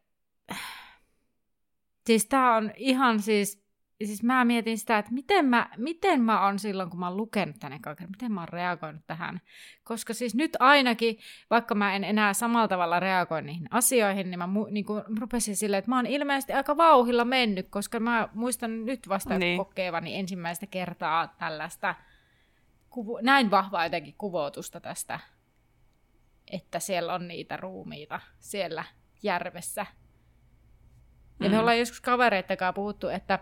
siis tämä on ihan siis siis mä mietin sitä, että miten mä, miten mä oon silloin, kun mä oon lukenut tänne kaiken, miten mä oon reagoinut tähän. Koska siis nyt ainakin, vaikka mä en enää samalla tavalla reagoi niihin asioihin, niin mä mu, niin kuin rupesin silleen, että mä oon ilmeisesti aika vauhilla mennyt, koska mä muistan nyt vasta niin. kokevani ensimmäistä kertaa tällaista kuvu, näin vahvaa jotenkin kuvotusta tästä, että siellä on niitä ruumiita siellä järvessä. Ja mm. me ollaan joskus kavereiden kanssa puhuttu, että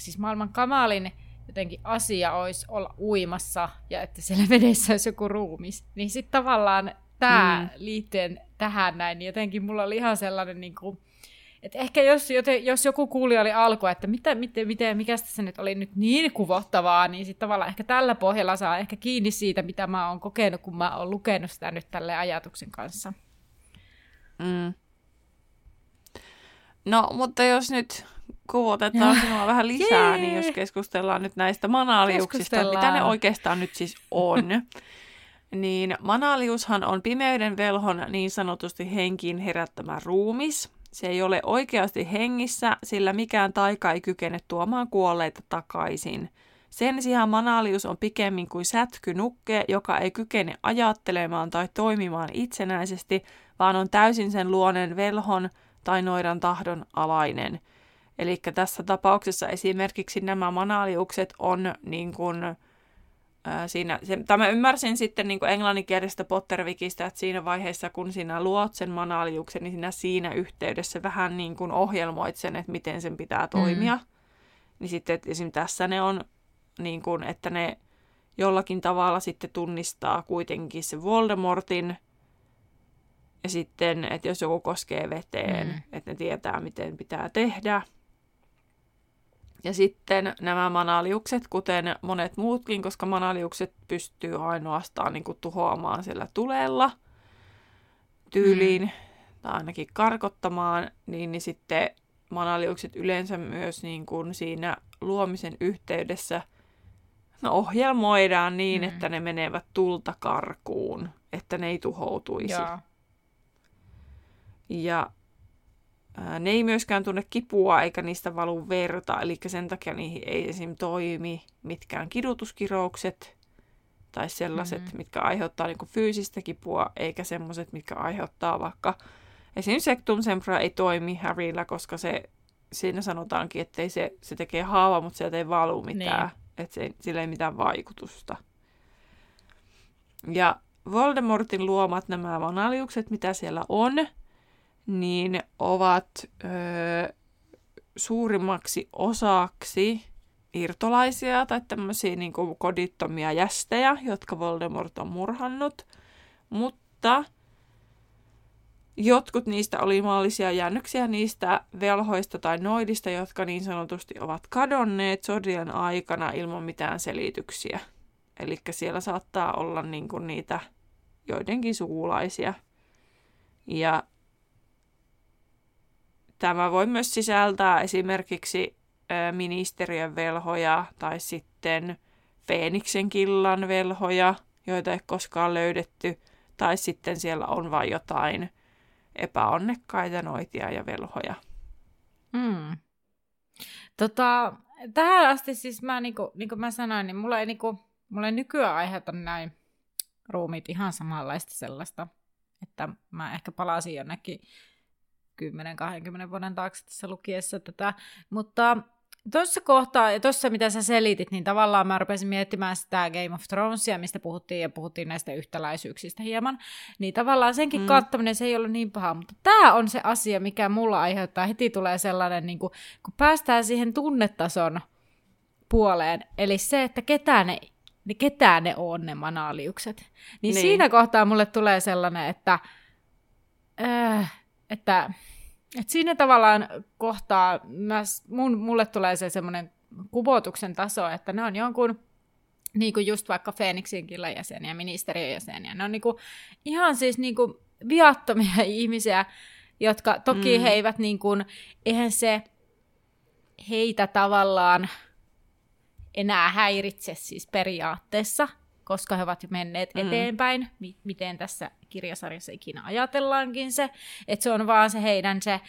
siis maailman kamalin jotenkin asia olisi olla uimassa ja että siellä (laughs) vedessä olisi joku ruumis. Niin sitten tavallaan tämä mm. liittyen tähän näin, niin jotenkin mulla oli ihan sellainen, niin kuin, että ehkä jos, joten, jos joku kuulija oli alku, että mitä, miten, miten, mikä se nyt oli nyt niin kuvottavaa, niin sitten tavallaan ehkä tällä pohjalla saa ehkä kiinni siitä, mitä mä oon kokenut, kun mä oon lukenut sitä nyt tälle ajatuksen kanssa. Mm. No, mutta jos nyt kuvotetaan sinua vähän lisää, Jee. niin jos keskustellaan nyt näistä manaliuksista, mitä ne oikeastaan nyt siis on. (laughs) niin manaliushan on pimeyden velhon niin sanotusti henkiin herättämä ruumis. Se ei ole oikeasti hengissä, sillä mikään taika ei kykene tuomaan kuolleita takaisin. Sen sijaan manalius on pikemmin kuin sätkynukke, joka ei kykene ajattelemaan tai toimimaan itsenäisesti, vaan on täysin sen luonen velhon tai noidan tahdon alainen – Eli tässä tapauksessa esimerkiksi nämä manaliukset on niin kuin, siinä, se, tämä ymmärsin sitten niin kuin englanninkielisestä Pottervikistä, että siinä vaiheessa, kun sinä luot sen manaliuksen, niin sinä siinä yhteydessä vähän niin kuin ohjelmoit sen, että miten sen pitää toimia. Mm. Niin sitten, että esimerkiksi tässä ne on niin kuin, että ne jollakin tavalla sitten tunnistaa kuitenkin se Voldemortin, ja sitten, että jos joku koskee veteen, mm. että ne tietää, miten pitää tehdä. Ja sitten nämä manaliukset, kuten monet muutkin, koska manaliukset pystyy ainoastaan niin kuin, tuhoamaan sillä tulella tyyliin, mm. tai ainakin karkottamaan, niin, niin sitten manaliukset yleensä myös niin kuin siinä luomisen yhteydessä no, ohjelmoidaan niin, mm. että ne menevät tulta karkuun, että ne ei tuhoutuisi. Ja, Ja ne ei myöskään tunne kipua eikä niistä valu verta, eli sen takia niihin ei esim. toimi mitkään kidutuskiroukset tai sellaiset, mm-hmm. mitkä aiheuttaa niinku fyysistä kipua, eikä semmoiset, mitkä aiheuttaa vaikka esim. Sectum Sempra ei toimi Harryllä, koska se, siinä sanotaankin, että se, se tekee haava, mutta sieltä ei valu mitään, niin. että se, sillä ei mitään vaikutusta. Ja Voldemortin luomat nämä vanaliukset, mitä siellä on, niin ovat ö, suurimmaksi osaksi irtolaisia tai tämmöisiä niin kuin kodittomia jästejä, jotka Voldemort on murhannut, mutta jotkut niistä oli maallisia jäännöksiä niistä velhoista tai noidista, jotka niin sanotusti ovat kadonneet sodien aikana ilman mitään selityksiä. Eli siellä saattaa olla niin kuin niitä joidenkin sukulaisia. Ja Tämä voi myös sisältää esimerkiksi ministeriön velhoja tai sitten Feeniksen killan velhoja, joita ei koskaan löydetty, tai sitten siellä on vain jotain epäonnekkaita noitia ja velhoja. Mm. Tota, tähän asti siis mä, niin kuin, niin kuin mä sanoin, niin mulla ei, niin kuin, mulla ei nykyään aiheuta näin ruumiit ihan samanlaista sellaista, että mä ehkä palasin jonnekin 10-20 vuoden taakse tässä lukiessa tätä, mutta Tuossa kohtaa, ja tuossa mitä sä selitit, niin tavallaan mä rupesin miettimään sitä Game of Thronesia, mistä puhuttiin, ja puhuttiin näistä yhtäläisyyksistä hieman, niin tavallaan senkin mm. kattaminen se ei ollut niin paha, mutta tämä on se asia, mikä mulla aiheuttaa, heti tulee sellainen, niin kuin, kun päästään siihen tunnetason puoleen, eli se, että ketään ne, niin ketään ne on ne manaaliukset, niin, niin. siinä kohtaa mulle tulee sellainen, että, äh, että et siinä tavallaan kohtaa, myös mun, mulle tulee se semmoinen kuvotuksen taso, että ne on jonkun niin kuin just vaikka Feeniksin jäseniä, ministeriön jäseniä. Ne on niin kuin, ihan siis niin kuin viattomia (laughs) ihmisiä, jotka toki mm. he eivät niin kuin, eihän se heitä tavallaan, enää häiritse siis periaatteessa, koska he ovat jo menneet mm. eteenpäin, mi- miten tässä kirjasarjassa ikinä ajatellaankin se, että se on vaan se heidän se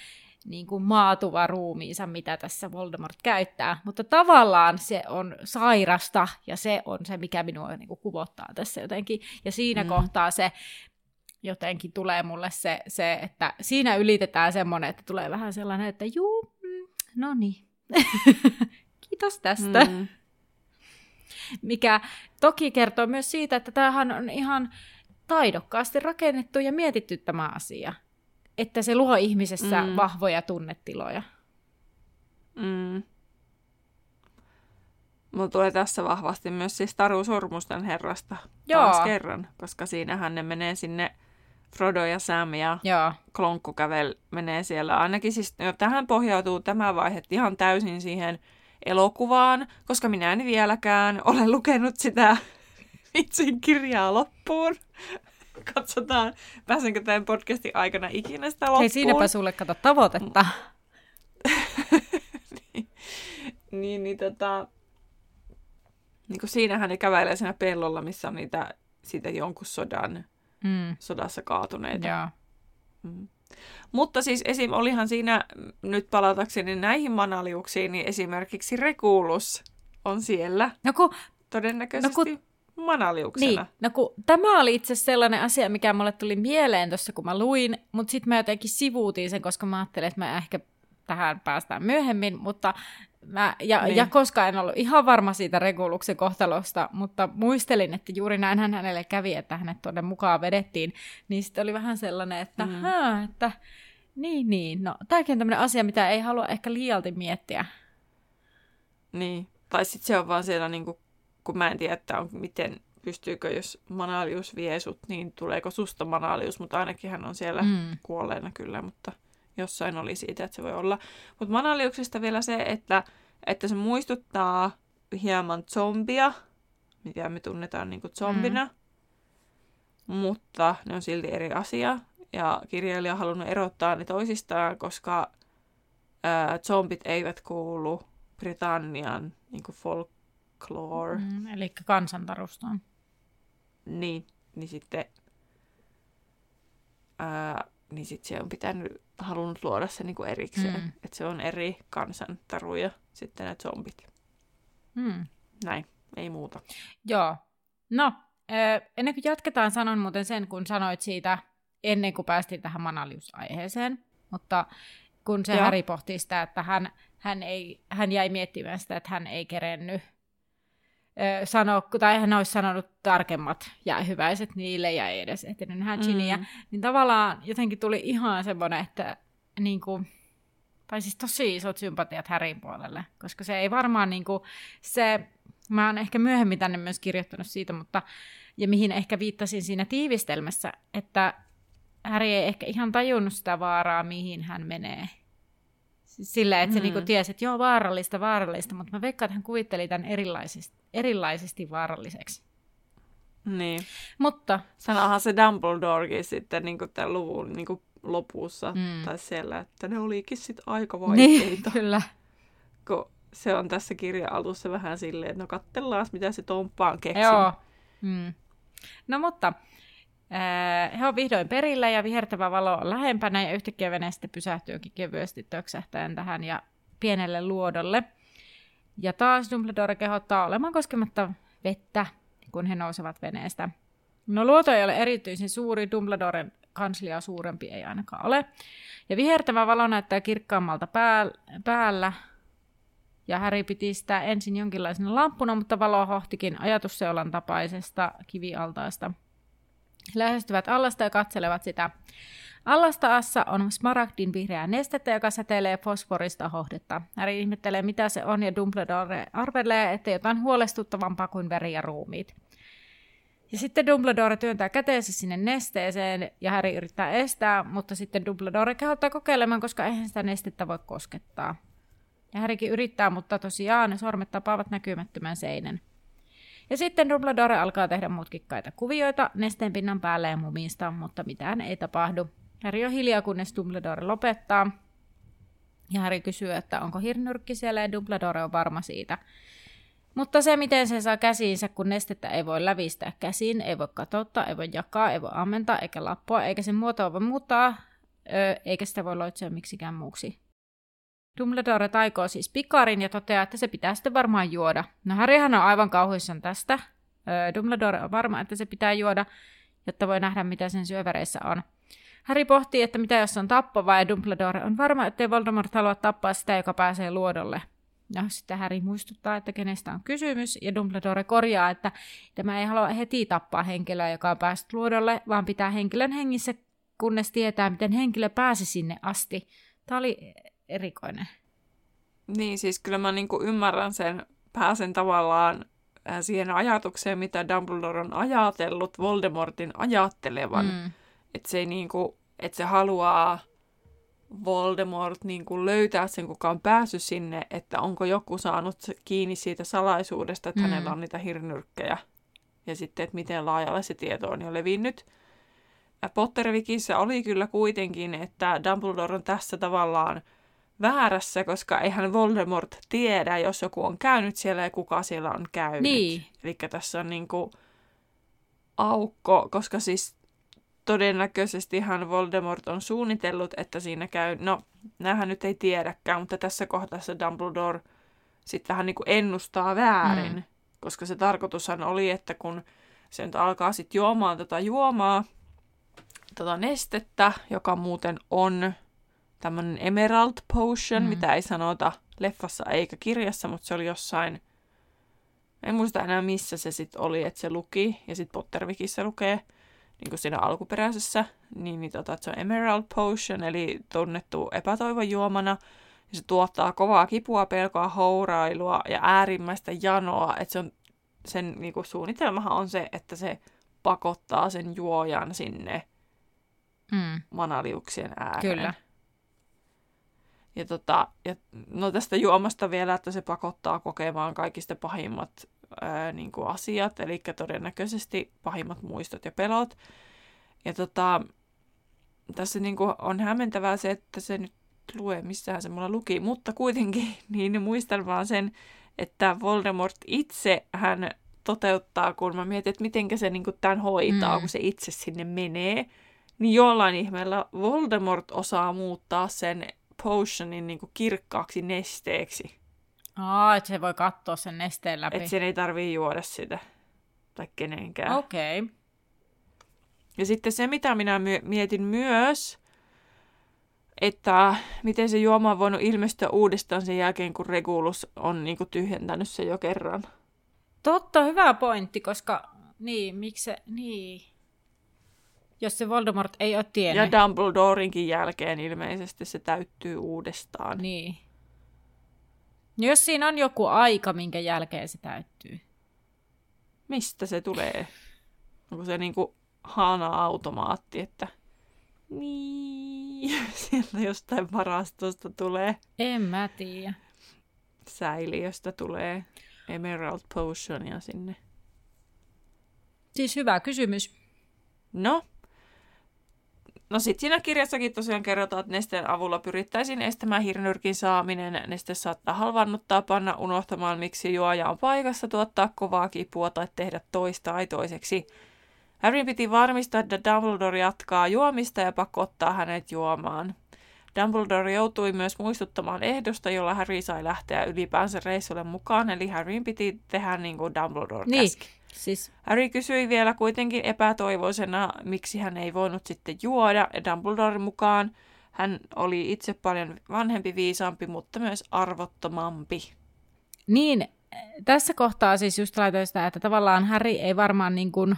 niin kuin maatuva ruumiinsa, mitä tässä Voldemort käyttää. Mutta tavallaan se on sairasta ja se on se, mikä minua niin kuin kuvottaa tässä jotenkin. Ja siinä mm. kohtaa se jotenkin tulee mulle se, se, että siinä ylitetään semmoinen, että tulee vähän sellainen, että juu, mm, no niin, (laughs) kiitos tästä. Mm. Mikä toki kertoo myös siitä, että tämähän on ihan taidokkaasti rakennettu ja mietitty tämä asia. Että se luo ihmisessä mm. vahvoja tunnetiloja. Mm. Mulla tulee tässä vahvasti myös siis Taru Sormusten herrasta Joo. taas kerran, koska siinähän ne menee sinne Frodo ja Sam ja Joo. Klonkku kävel menee siellä. Ainakin siis jo tähän pohjautuu tämä vaihe ihan täysin siihen elokuvaan, koska minä en vieläkään ole lukenut sitä vitsin kirjaa loppuun. Katsotaan, pääsenkö tämän podcastin aikana ikinä sitä loppuun. Hei, siinäpä sulle kato tavoitetta. (laughs) niin, niin, niin tota, niin kuin siinähän ne kävelee siinä pellolla, missä on niitä siitä jonkun sodan, mm. sodassa kaatuneita. Joo. Mm. Mutta siis esim. olihan siinä, nyt palatakseni näihin manaliuksiin, niin esimerkiksi Rekulus on siellä. No kun, todennäköisesti no kun, manaliuksena. Niin, no kun, tämä oli itse sellainen asia, mikä mulle tuli mieleen tuossa, kun mä luin, mutta sitten mä jotenkin sivuutin sen, koska mä ajattelin, että mä ehkä tähän päästään myöhemmin, mutta Mä, ja, niin. ja koska en ollut ihan varma siitä Reguluksen kohtalosta, mutta muistelin, että juuri näin hän hänelle kävi, että hänet tuonne mukaan vedettiin, niin sitten oli vähän sellainen, että, mm. Hää, että niin, niin, no tämäkin on tämmöinen asia, mitä ei halua ehkä liialti miettiä. Niin, tai sitten se on vaan siellä, niin kuin, kun mä en tiedä, että on, miten pystyykö, jos Manalius vie sut, niin tuleeko susta Manalius, mutta ainakin hän on siellä mm. kuolleena kyllä, mutta jossain oli siitä, että se voi olla. Mutta Manaliuksesta vielä se, että, että se muistuttaa hieman zombia, mitä me tunnetaan niin kuin zombina, mm. mutta ne on silti eri asia. Ja kirjailija on halunnut erottaa ne toisistaan, koska ää, zombit eivät kuulu Britannian niin kuin folklore. Mm, eli kansantarustoon. Niin, niin sitten ää, niin sitten se on pitänyt, halunnut luoda se niinku erikseen. Mm. Että se on eri kansantaruja sitten ne zombit. Mm. Näin, ei muuta. Joo. No, ennen kuin jatketaan, sanon muuten sen, kun sanoit siitä ennen kuin päästiin tähän Manalius-aiheeseen. Mutta kun se Häri pohtii sitä, että hän, hän, ei, hän jäi miettimään sitä, että hän ei kerennyt sano, tai hän olisi sanonut tarkemmat jäähyväiset niille ja ei edes ehtinyt nähdä Giniä, mm. niin tavallaan jotenkin tuli ihan semmoinen, että niin kuin, tai siis tosi isot sympatiat Härin puolelle, koska se ei varmaan niin kuin, se, mä oon ehkä myöhemmin tänne myös kirjoittanut siitä, mutta ja mihin ehkä viittasin siinä tiivistelmässä, että Häri ei ehkä ihan tajunnut sitä vaaraa, mihin hän menee sillä, että mm. se niinku tiesi, että joo, vaarallista, vaarallista, mutta mä veikkaan, että hän kuvitteli tämän erilaisesti, erilaisesti vaaralliseksi. Niin. Mutta... Sanohan se Dumbledorekin sitten niin kuin tämän luvun niin kuin lopussa mm. tai siellä, että ne olikin sitten aika niin, vaikeita. Niin, (laughs) kyllä. Kun se on tässä kirjan alussa vähän silleen, että no katsellaan, mitä se Tomppa on keksinyt. Joo. Mm. No mutta he on vihdoin perillä ja vihertävä valo on lähempänä ja yhtäkkiä vene sitten pysähtyykin kevyesti töksähtäen tähän ja pienelle luodolle. Ja taas Dumbledore kehottaa olemaan koskematta vettä, kun he nousevat veneestä. No luoto ei ole erityisen suuri, Dumbledoren kanslia suurempi ei ainakaan ole. Ja vihertävä valo näyttää kirkkaammalta päällä, ja Harry piti sitä ensin jonkinlaisena lamppuna, mutta valo hohtikin ajatusseulan tapaisesta kivialtaasta. He lähestyvät allasta ja katselevat sitä. Allastaassa on smaragdin vihreää nestettä, joka säteilee fosforista hohdetta. Harry ihmettelee, mitä se on, ja Dumbledore arvelee, että jotain huolestuttavampaa kuin veri ja ruumiit. Ja sitten Dumbledore työntää käteensä sinne nesteeseen, ja Harry yrittää estää, mutta sitten Dumbledore kehottaa kokeilemaan, koska eihän sitä nestettä voi koskettaa. Ja Harrykin yrittää, mutta tosiaan ne sormet tapaavat näkymättömän seinän. Ja sitten Dumbledore alkaa tehdä mutkikkaita kuvioita nesteen pinnan päälle ja mumista, mutta mitään ei tapahdu. Harry on hiljaa, kunnes Dumbledore lopettaa. Ja Harry kysyy, että onko hirnyrkki siellä, ja Dumbledore on varma siitä. Mutta se, miten se saa käsiinsä, kun nestettä ei voi lävistää käsiin, ei voi katottaa, ei voi jakaa, ei voi ammentaa, eikä lappua, eikä sen muotoa voi muuttaa, eikä sitä voi loitsia miksikään muuksi. Dumbledore taikoo siis pikarin ja toteaa, että se pitää sitten varmaan juoda. No Harryhän on aivan kauhuissaan tästä. Dumbledore on varma, että se pitää juoda, jotta voi nähdä, mitä sen syöväreissä on. Harry pohtii, että mitä jos on tappava, ja Dumbledore on varma, ettei Voldemort halua tappaa sitä, joka pääsee luodolle. No, sitten Harry muistuttaa, että kenestä on kysymys, ja Dumbledore korjaa, että tämä ei halua heti tappaa henkilöä, joka on päässyt luodolle, vaan pitää henkilön hengissä, kunnes tietää, miten henkilö pääsi sinne asti. Tämä oli erikoinen. Niin, siis kyllä mä niinku ymmärrän sen, pääsen tavallaan äh, siihen ajatukseen, mitä Dumbledore on ajatellut Voldemortin ajattelevan. Mm. Että se, niinku, et se haluaa Voldemort niinku löytää sen, kuka on päässyt sinne, että onko joku saanut kiinni siitä salaisuudesta, että mm. hänellä on niitä hirnyrkkejä. Ja sitten, että miten laajalle se tieto on jo levinnyt. Pottervikissä oli kyllä kuitenkin, että Dumbledore on tässä tavallaan väärässä, koska eihän Voldemort tiedä, jos joku on käynyt siellä ja kuka siellä on käynyt. Niin. Eli tässä on niinku aukko, koska siis todennäköisesti hän Voldemort on suunnitellut, että siinä käy, no näähän nyt ei tiedäkään, mutta tässä kohdassa Dumbledore sitten vähän niin kuin ennustaa väärin, mm. koska se tarkoitushan oli, että kun se nyt alkaa sitten juomaan tota juomaa, tota nestettä, joka muuten on tämmöinen Emerald Potion, mm. mitä ei sanota leffassa eikä kirjassa, mutta se oli jossain, en muista enää missä se sitten oli, että se luki, ja sitten Pottervikissä lukee, niin kuin siinä alkuperäisessä, niin, niin tota, että se on Emerald Potion, eli tunnettu epätoivojuomana, ja se tuottaa kovaa kipua, pelkoa, hourailua ja äärimmäistä janoa, että se on, sen niin kuin suunnitelmahan on se, että se pakottaa sen juojan sinne mm. manaliuksien ääreen. Kyllä. Ja, tota, ja no tästä juomasta vielä, että se pakottaa kokemaan kaikista pahimmat ää, niin kuin asiat, eli todennäköisesti pahimmat muistot ja pelot. Ja tota, tässä niin kuin on hämmentävää se, että se nyt lue, missähän se mulla luki, mutta kuitenkin (laughs) niin muistan vaan sen, että Voldemort itse hän toteuttaa, kun mä mietin, että miten se niin tämän hoitaa, mm. kun se itse sinne menee, niin jollain ihmeellä Voldemort osaa muuttaa sen potionin niin kuin kirkkaaksi nesteeksi. Aa, että se voi katsoa sen nesteen läpi. Että sen ei tarvii juoda sitä. Tai kenenkään. Okei. Okay. Ja sitten se, mitä minä my- mietin myös, että miten se juoma on voinut ilmestyä uudestaan sen jälkeen, kun Regulus on niinku tyhjentänyt se jo kerran. Totta, hyvä pointti, koska niin, miksi se, niin. Jos se Voldemort ei ole tiennyt. Ja Dumbledoreinkin jälkeen ilmeisesti se täyttyy uudestaan. Niin. No jos siinä on joku aika, minkä jälkeen se täyttyy. Mistä se tulee? Onko se niinku hana-automaatti, että niin, (laughs) sieltä jostain varastosta tulee. En mä tiedä. Säiliöstä tulee Emerald Potionia sinne. Siis hyvä kysymys. No, No sitten siinä kirjassakin tosiaan kerrotaan, että nesteen avulla pyrittäisiin estämään hirnyrkin saaminen. Neste saattaa halvannuttaa, panna unohtamaan, miksi juoja on paikassa, tuottaa kovaa kipua tai tehdä toista aitoiseksi. Harry piti varmistaa, että Dumbledore jatkaa juomista ja pakottaa hänet juomaan. Dumbledore joutui myös muistuttamaan ehdosta, jolla Harry sai lähteä ylipäänsä reissulle mukaan, eli Harryn piti tehdä niin kuin Dumbledore niin. käski. Siis... Harry kysyi vielä kuitenkin epätoivoisena, miksi hän ei voinut sitten juoda, ja Dumbledore mukaan hän oli itse paljon vanhempi, viisaampi, mutta myös arvottomampi. Niin, tässä kohtaa siis just laitoin sitä, että tavallaan Harry ei varmaan niin kuin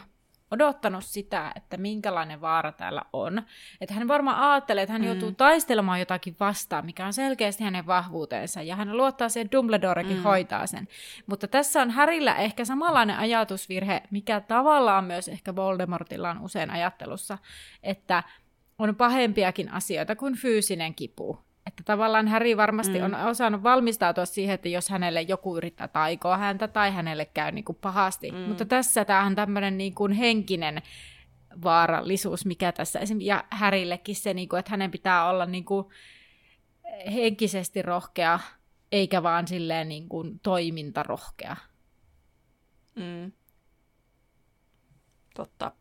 odottanut sitä, että minkälainen vaara täällä on. Että hän varmaan ajattelee, että hän mm. joutuu taistelemaan jotakin vastaan, mikä on selkeästi hänen vahvuutensa, ja hän luottaa siihen, että Dumbledorekin mm. hoitaa sen. Mutta tässä on Härillä ehkä samanlainen ajatusvirhe, mikä tavallaan myös ehkä Voldemortilla on usein ajattelussa, että on pahempiakin asioita kuin fyysinen kipu. Että tavallaan Harry varmasti mm. on osannut valmistautua siihen, että jos hänelle joku yrittää taikoa häntä tai hänelle käy niin kuin pahasti. Mm. Mutta tässä tämä on tämmöinen niin kuin henkinen vaarallisuus, mikä tässä esimerkiksi, ja Härillekin se, niin kuin, että hänen pitää olla niin kuin henkisesti rohkea, eikä vaan silleen niin kuin toimintarohkea. Mm. Totta.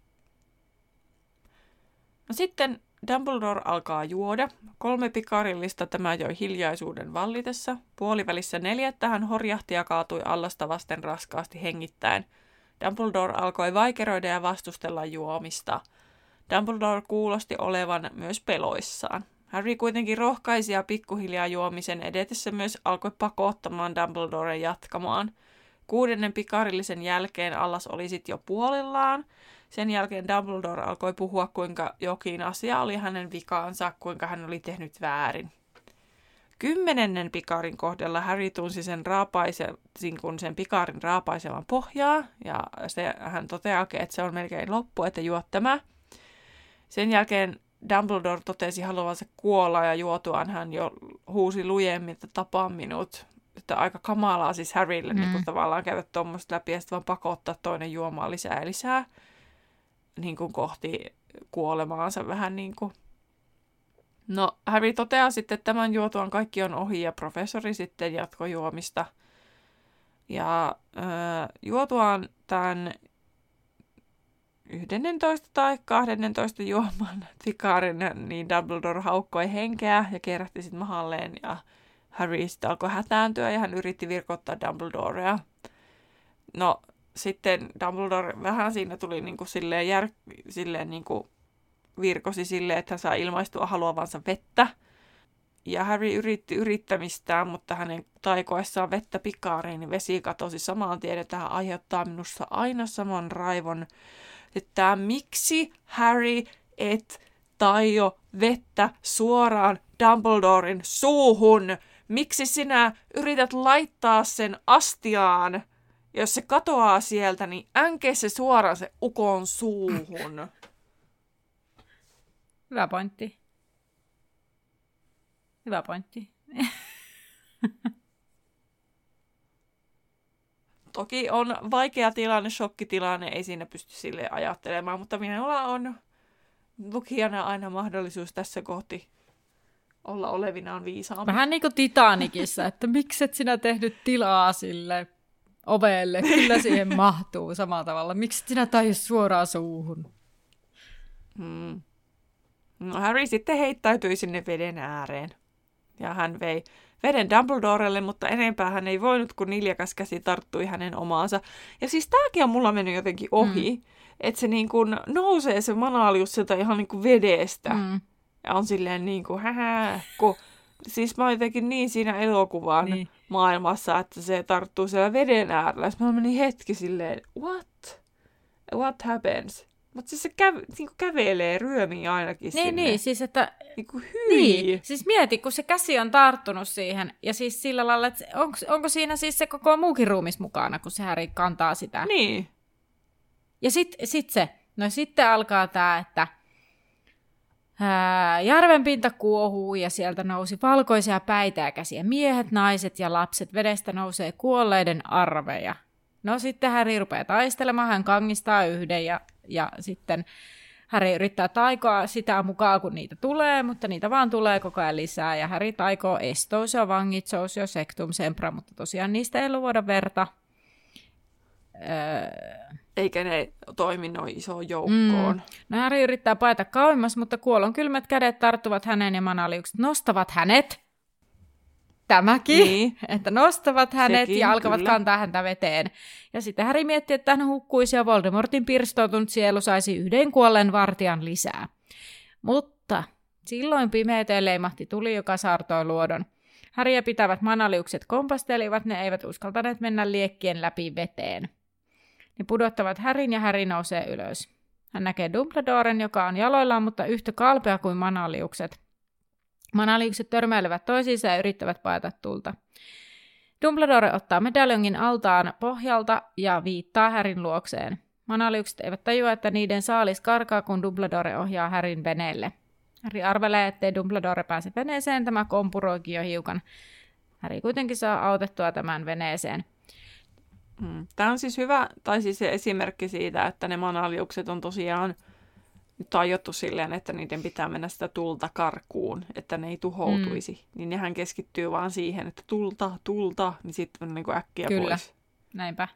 No sitten Dumbledore alkaa juoda. Kolme pikarillista tämä joi hiljaisuuden vallitessa. Puolivälissä neljättä hän horjahti ja kaatui allasta vasten raskaasti hengittäen. Dumbledore alkoi vaikeroida ja vastustella juomista. Dumbledore kuulosti olevan myös peloissaan. Harry kuitenkin rohkaisi ja pikkuhiljaa juomisen edetessä myös alkoi pakottamaan Dumbledoren jatkamaan. Kuudennen pikarillisen jälkeen allas oli sitten jo puolillaan. Sen jälkeen Dumbledore alkoi puhua, kuinka jokin asia oli hänen vikaansa, kuinka hän oli tehnyt väärin. Kymmenennen pikarin kohdalla Harry tunsi sen, raapaisin, kun sen pikarin raapaisevan pohjaa, ja se, hän toteaa, että se on melkein loppu, että juot tämä. Sen jälkeen Dumbledore totesi haluavansa kuolla ja juotuaan hän jo huusi lujemmin, että tapaa minut. Että aika kamalaa siis Harrylle mm. niin kuin tavallaan käydä tuommoista läpi ja sitten vaan pakottaa toinen juomaan lisää ja lisää niin kuin kohti kuolemaansa vähän niin kuin. No, Harry toteaa sitten, että tämän juotuaan kaikki on ohi ja professori sitten jatkoi juomista. Ja äh, juotuaan tämän 11 tai 12 juoman tikaarin, niin Dumbledore haukkoi henkeä ja kerähti sitten mahalleen ja Harry sitten alkoi hätääntyä ja hän yritti virkottaa Dumbledorea. No sitten Dumbledore vähän siinä tuli niin kuin silleen, jär, silleen niin kuin virkosi silleen, että hän saa ilmaistua haluavansa vettä. Ja Harry yritti yrittämistään, mutta hänen taikoessaan vettä pikaariin, niin vesi katosi samaan tien, että hän aiheuttaa minussa aina saman raivon että miksi Harry et taio vettä suoraan Dumbledoren suuhun? Miksi sinä yrität laittaa sen astiaan? Jos se katoaa sieltä, niin änke se suoraan se ukon suuhun. (clears throat) Hyvä pointti. Hyvä pointti. (laughs) Toki on vaikea tilanne, shokkitilanne, ei siinä pysty sille ajattelemaan, mutta minulla on lukijana aina mahdollisuus tässä kohti olla olevinaan viisaampi. Vähän niin kuin Titanikissa, että (laughs) miksi et sinä tehnyt tilaa sille ovelle? Kyllä siihen (laughs) mahtuu samalla tavalla. Miksi sinä tai suoraan suuhun? Hmm. No Harry sitten heittäytyi sinne veden ääreen. Ja hän vei veden Dumbledorelle, mutta enempää hän ei voinut, kun niljakas käsi tarttui hänen omaansa. Ja siis tääkin on mulla mennyt jotenkin ohi, mm. että se niin kuin nousee se manaalius sieltä ihan niin kuin vedestä. Mm. Ja on silleen niin kuin, hähä, kun siis mä oon jotenkin niin siinä elokuvan niin. maailmassa, että se tarttuu siellä veden äärellä. Sitten mä menin hetki silleen, what? What happens? Mutta siis se käv, niin kävelee, ryömiin ainakin Niin, sinne. niin, siis että... Niin kuin hyi. Niin, siis mieti, kun se käsi on tarttunut siihen, ja siis sillä lailla, että onko, onko siinä siis se koko muukin ruumis mukana, kun se Häri kantaa sitä? Niin. Ja sitten sit se, no sitten alkaa tämä, että järven pinta kuohuu ja sieltä nousi valkoisia päitä käsiä. Miehet, naiset ja lapset vedestä nousee kuolleiden arveja. No sitten Häri rupeaa taistelemaan, hän kangistaa yhden ja ja sitten Häri yrittää taikoa sitä mukaan, kun niitä tulee, mutta niitä vaan tulee koko ajan lisää. Ja Häri taikoo Estos ja Vangitsos ja Sectum Sempra, mutta tosiaan niistä ei luoda verta. Öö... Eikä ne toimi noin isoon joukkoon. Mm. No Häri yrittää paeta kauemmas, mutta kuolon kylmät kädet tarttuvat häneen ja manaliukset nostavat hänet tämäkin, niin. (laughs) että nostavat hänet Sekin, ja alkavat kyllä. kantaa häntä veteen. Ja sitten Häri miettii, että hän hukkuisi ja Voldemortin pirstoutunut sielu saisi yhden kuolleen vartijan lisää. Mutta silloin pimeyteen leimahti tuli, joka saartoi luodon. Häriä pitävät manaliukset kompastelivat, ne eivät uskaltaneet mennä liekkien läpi veteen. Ne pudottavat Härin ja Häri nousee ylös. Hän näkee Dumbledoren, joka on jaloillaan, mutta yhtä kalpea kuin manaliukset. Manaliukset törmäilevät toisiinsa ja yrittävät paeta tulta. Dumbledore ottaa medaljongin altaan pohjalta ja viittaa Härin luokseen. Manaliukset eivät tajua, että niiden saalis karkaa, kun Dumbledore ohjaa Härin veneelle. Harry arvelee, ettei Dumbledore pääse veneeseen, tämä kompuroikin jo hiukan. Harry kuitenkin saa autettua tämän veneeseen. Hmm. Tämä on siis hyvä, tai siis se esimerkki siitä, että ne manaliukset on tosiaan tajottu silleen, että niiden pitää mennä sitä tulta karkuun, että ne ei tuhoutuisi. Mm. Niin nehän keskittyy vaan siihen, että tulta, tulta, niin sitten on niin kuin äkkiä Kyllä. pois. näinpä.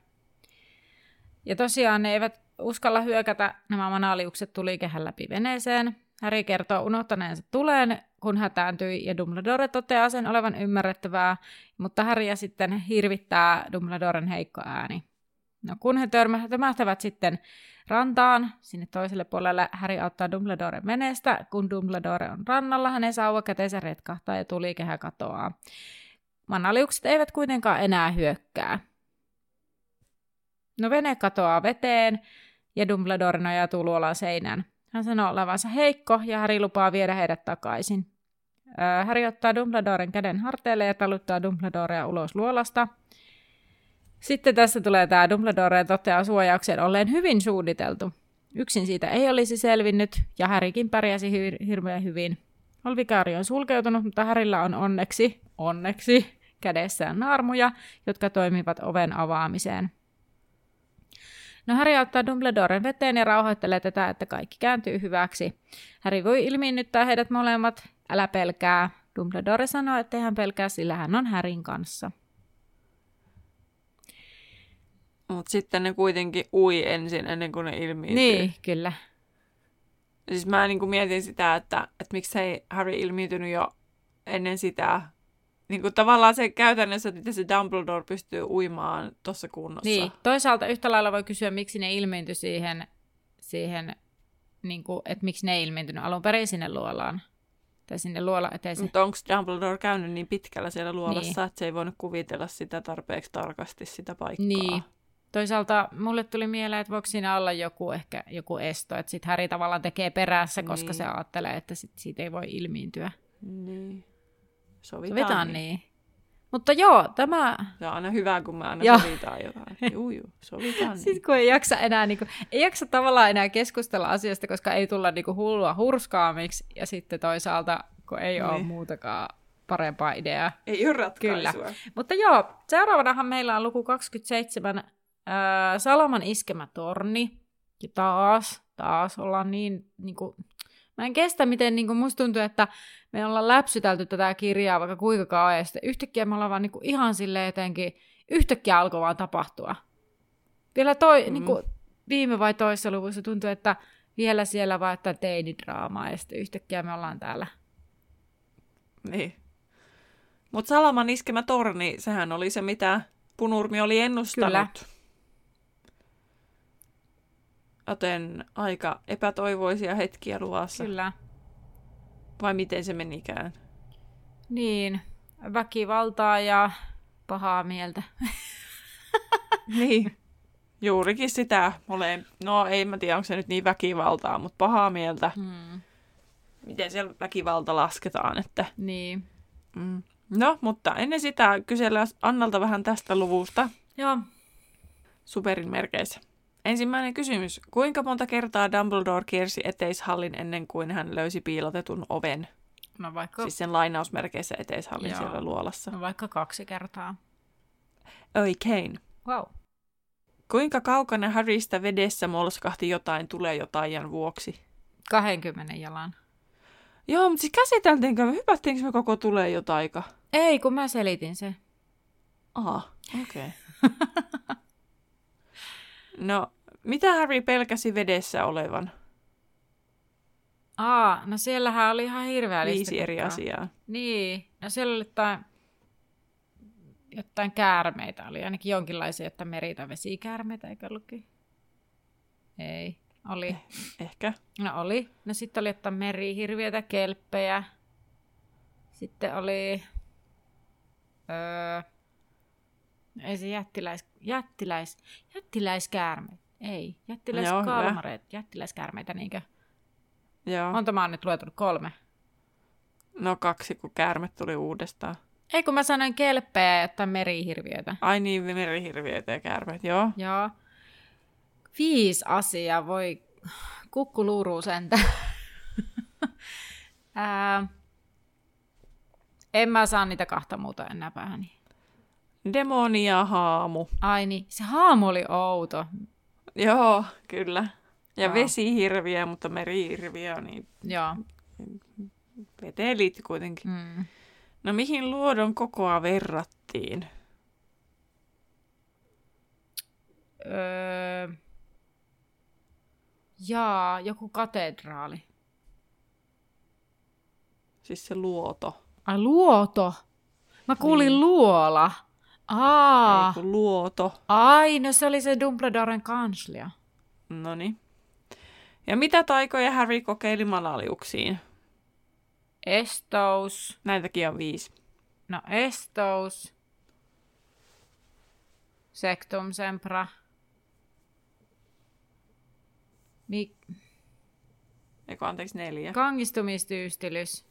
Ja tosiaan ne eivät uskalla hyökätä nämä manaliukset tulikehän läpi veneeseen. Harry kertoo unohtaneensa tuleen, kun hätääntyi, ja Dumbledore toteaa sen olevan ymmärrettävää, mutta Harrya sitten hirvittää Dumbledoren heikko ääni. No kun he törmähtävät sitten rantaan, sinne toiselle puolelle Harry auttaa Dumbledoren menestä. Kun Dumbledore on rannalla, hänen sauva käteensä retkahtaa ja tulikehä katoaa. Manaliukset eivät kuitenkaan enää hyökkää. No vene katoaa veteen ja Dumbledore nojautuu luolaan seinään. Hän sanoo olevansa heikko ja Harry lupaa viedä heidät takaisin. Harry ottaa Dumbledoren käden harteille ja taluttaa Dumbledorea ulos luolasta. Sitten tässä tulee tämä Dumbledore toteaa suojauksen olleen hyvin suunniteltu. Yksin siitä ei olisi selvinnyt, ja Härikin pärjäsi hy- hirveän hyvin. Olvikaari on sulkeutunut, mutta Härillä on onneksi, onneksi, kädessään naarmuja, jotka toimivat oven avaamiseen. No Harry ottaa Dumbledoren veteen ja rauhoittelee tätä, että kaikki kääntyy hyväksi. Harry voi ilmiinnyttää heidät molemmat. Älä pelkää. Dumbledore sanoo, että hän pelkää, sillä hän on Härin kanssa. Mutta sitten ne kuitenkin ui ensin ennen kuin ne ilmiintyy. Niin, kyllä. Siis mä niin kuin mietin sitä, että, että miksi ei Harry ilmiintynyt jo ennen sitä. Niin kuin tavallaan se käytännössä, että se Dumbledore pystyy uimaan tuossa kunnossa. Niin, toisaalta yhtä lailla voi kysyä, miksi ne ilmiintyi siihen, siihen niin kuin, että miksi ne ei ilmiintynyt alun perin sinne luolaan. Tai sinne luola eteen. Mutta onko Dumbledore käynyt niin pitkällä siellä luolassa, niin. että se ei voinut kuvitella sitä tarpeeksi tarkasti sitä paikkaa? Niin, Toisaalta mulle tuli mieleen, että voiko siinä olla joku ehkä joku esto, että sitten Häri tavallaan tekee perässä, koska niin. se ajattelee, että sit siitä ei voi ilmiintyä. Niin. Sovitaan, Sovitaan niin. niin. Mutta joo, tämä... Se on aina hyvä, kun mä aina joo. sovitaan jotain. (laughs) Juu, juu, sovitaan niin. Sitten kun ei jaksa enää, niin kuin, ei jaksa tavallaan enää keskustella asiasta, koska ei tulla niin kuin, hullua hurskaamiksi, ja sitten toisaalta, kun ei niin. ole muutakaan parempaa ideaa. Ei ole ratkaisua. Kyllä. Mutta joo, seuraavanahan meillä on luku 27 Öö, Salaman iskemä torni. Ja taas, taas ollaan niin, niin kuin, mä en kestä, miten niin kuin musta tuntuu, että me ollaan läpsytelty tätä kirjaa vaikka kuinka kauan, ja sitten yhtäkkiä me ollaan vaan niin kuin, ihan silleen jotenkin, yhtäkkiä alkoi vaan tapahtua. Vielä toi, mm-hmm. niin kuin, viime vai toisessa luvussa tuntuu, että vielä siellä vaan että teinidraamaa, ja sitten yhtäkkiä me ollaan täällä. Niin. Mutta Salaman iskemä torni, sehän oli se, mitä Punurmi oli ennustanut. Kyllä joten aika epätoivoisia hetkiä luvassa. Kyllä. Vai miten se menikään? Niin, väkivaltaa ja pahaa mieltä. (laughs) niin, juurikin sitä. Mole... No ei mä tiedä, onko se nyt niin väkivaltaa, mutta pahaa mieltä. Hmm. Miten siellä väkivalta lasketaan, että... Niin. Mm. No, mutta ennen sitä kysellään Annalta vähän tästä luvusta. Joo. Superin merkeissä. Ensimmäinen kysymys. Kuinka monta kertaa Dumbledore kiersi eteishallin ennen kuin hän löysi piilotetun oven? No vaikka... Siis sen lainausmerkeissä eteishallin Joo. siellä luolassa. No vaikka kaksi kertaa. Oikein. Wow. Kuinka kaukana Harrystä vedessä molskahti jotain tulee jotain vuoksi? 20 jalan. Joo, mutta siis käsiteltiinkö me, hypättiinkö me koko tulee jotain? Ei, kun mä selitin se. Aha, okei. Okay. (laughs) no, mitä Harry pelkäsi vedessä olevan? Aa, no siellähän oli ihan hirveä Viisi eri asiaa. Niin, no siellä oli jotain, jotain käärmeitä, oli ainakin jonkinlaisia, että meri- tai vesikäärmeitä, eikö ollutkin? Ei, oli. Eh, ehkä. No oli. No sitten oli jotain merihirviöitä, kelppejä. Sitten oli... Öö, ei se jättiläis, jättiläis, jättiläiskäärme. Ei, jättiläiskalmareet, jättiläiskärmeitä niinkö? Joo. Monta mä oon nyt luetunut? Kolme. No kaksi, kun käärme tuli uudestaan. Ei, kun mä sanoin kelppejä ja merihirviöitä. Ai niin, merihirviöitä ja käärmeet, joo. Joo. Viisi asiaa, voi kukkuluuruu sentä. (laughs) Ää, en mä saa niitä kahta muuta enää päähäni. Demoni ja haamu. Ai niin, se haamu oli outo. Joo, kyllä. Ja wow. vesihirviä, mutta merihirviä, niin Joo. veteen liittyy kuitenkin. Mm. No mihin luodon kokoa verrattiin? Öö, jaa, joku katedraali. Siis se luoto. Ai luoto? Mä kuulin niin. luola. Aa. Luoto. Ai, no se oli se Dumbledoren kanslia. No niin. Ja mitä taikoja Harry kokeili malaliuksiin? Estous. Näitäkin on viisi. No estous. Sectum sempra. Mik... Eikö anteeksi neljä? Kangistumistyystilys.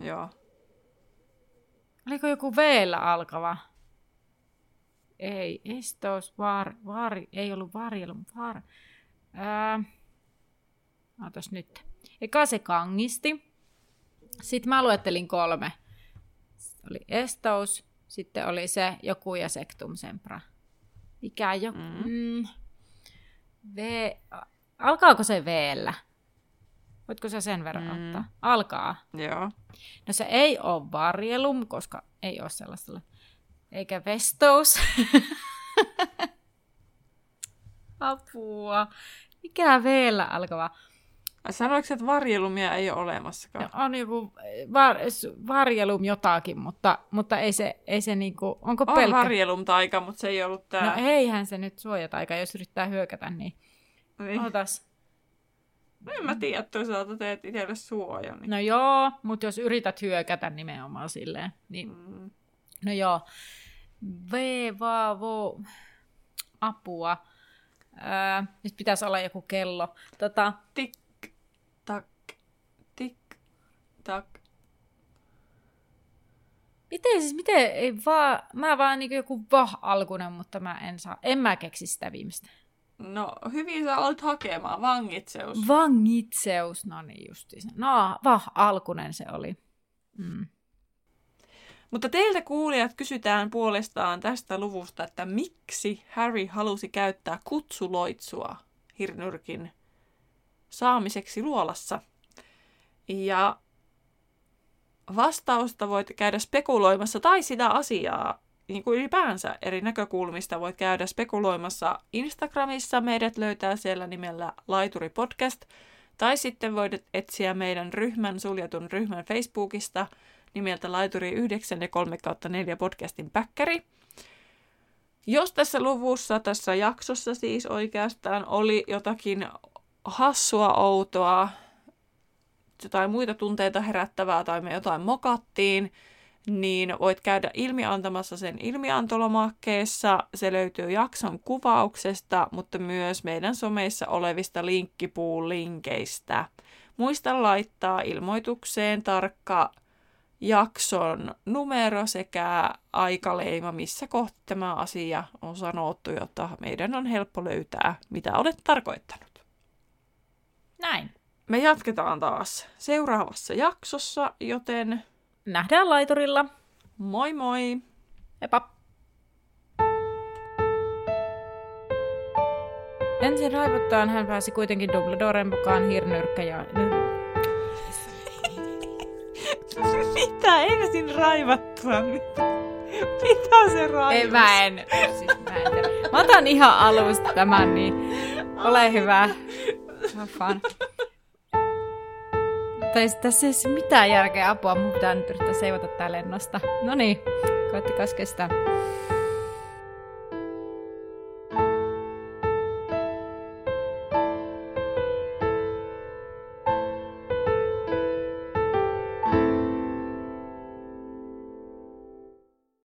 Joo. Oliko joku v alkava? Ei, estos, var, var, ei ollut varjelu, var. Ää, Ootas nyt. Eka se kangisti. Sitten mä luettelin kolme. Oli estous, sitten oli se joku ja sektum sempra. Mikä joku? Mm. Mm, v, alkaako se v Voitko sä sen verran mm. ottaa? Alkaa. Joo. No se ei ole varjelum, koska ei ole sellaista. Eikä vestous. (laughs) Apua. Mikä vielä alkava? Sanoiko, että varjelumia ei ole olemassakaan? No, on joku var, varjelum jotakin, mutta, mutta ei se, ei se niinku, onko on pelkkä? varjelum taika, mutta se ei ollut tää. No eihän se nyt suojataika, jos yrittää hyökätä, niin, niin. otas. No en mä tiedä, toisaalta teet itselle suojan. Niin... No joo, mutta jos yrität hyökätä nimenomaan silleen, niin mm. no joo. V, va, vo, apua. Öö, nyt pitäisi olla joku kello. Tota... Tik, tak, tik, tak. Miten siis, miten, ei vaan, mä vaan niin joku vah-alkunen, mutta mä en saa, en mä keksi sitä viimeistä. No, hyvin sä olet hakemaan. Vangitseus. Vangitseus, no niin justiinsa. No, vah, alkunen se oli. Mm. Mutta teiltä kuulijat kysytään puolestaan tästä luvusta, että miksi Harry halusi käyttää kutsuloitsua Hirnyrkin saamiseksi luolassa. Ja vastausta voit käydä spekuloimassa tai sitä asiaa niin kuin ylipäänsä eri näkökulmista voit käydä spekuloimassa Instagramissa. Meidät löytää siellä nimellä Laituri Podcast. Tai sitten voit etsiä meidän ryhmän, suljetun ryhmän Facebookista nimeltä Laituri 9 ja 3 4 podcastin päkkäri. Jos tässä luvussa, tässä jaksossa siis oikeastaan oli jotakin hassua, outoa, jotain muita tunteita herättävää tai me jotain mokattiin, niin voit käydä ilmiantamassa sen ilmiantolomakkeessa. Se löytyy jakson kuvauksesta, mutta myös meidän someissa olevista linkkipuulinkeistä. Muista laittaa ilmoitukseen tarkka jakson numero sekä aikaleima, missä kohti tämä asia on sanottu, jotta meidän on helppo löytää, mitä olet tarkoittanut. Näin. Me jatketaan taas seuraavassa jaksossa, joten Nähdään laiturilla. Moi moi! Heippa! Ensin raivottaan hän pääsi kuitenkin Dumbledoren mukaan hirnyrkkä ja... (laughs) Mitä? Ensin raivattua? Mitä se raivas? Ei, mä en. Siis mä, en mä otan ihan alusta tämän, niin ole hyvä. Fun. Tai tässä ei ole mitään järkeä apua, mun pitää nyt yrittää seivata tää lennosta. No niin, koettakaa kestää.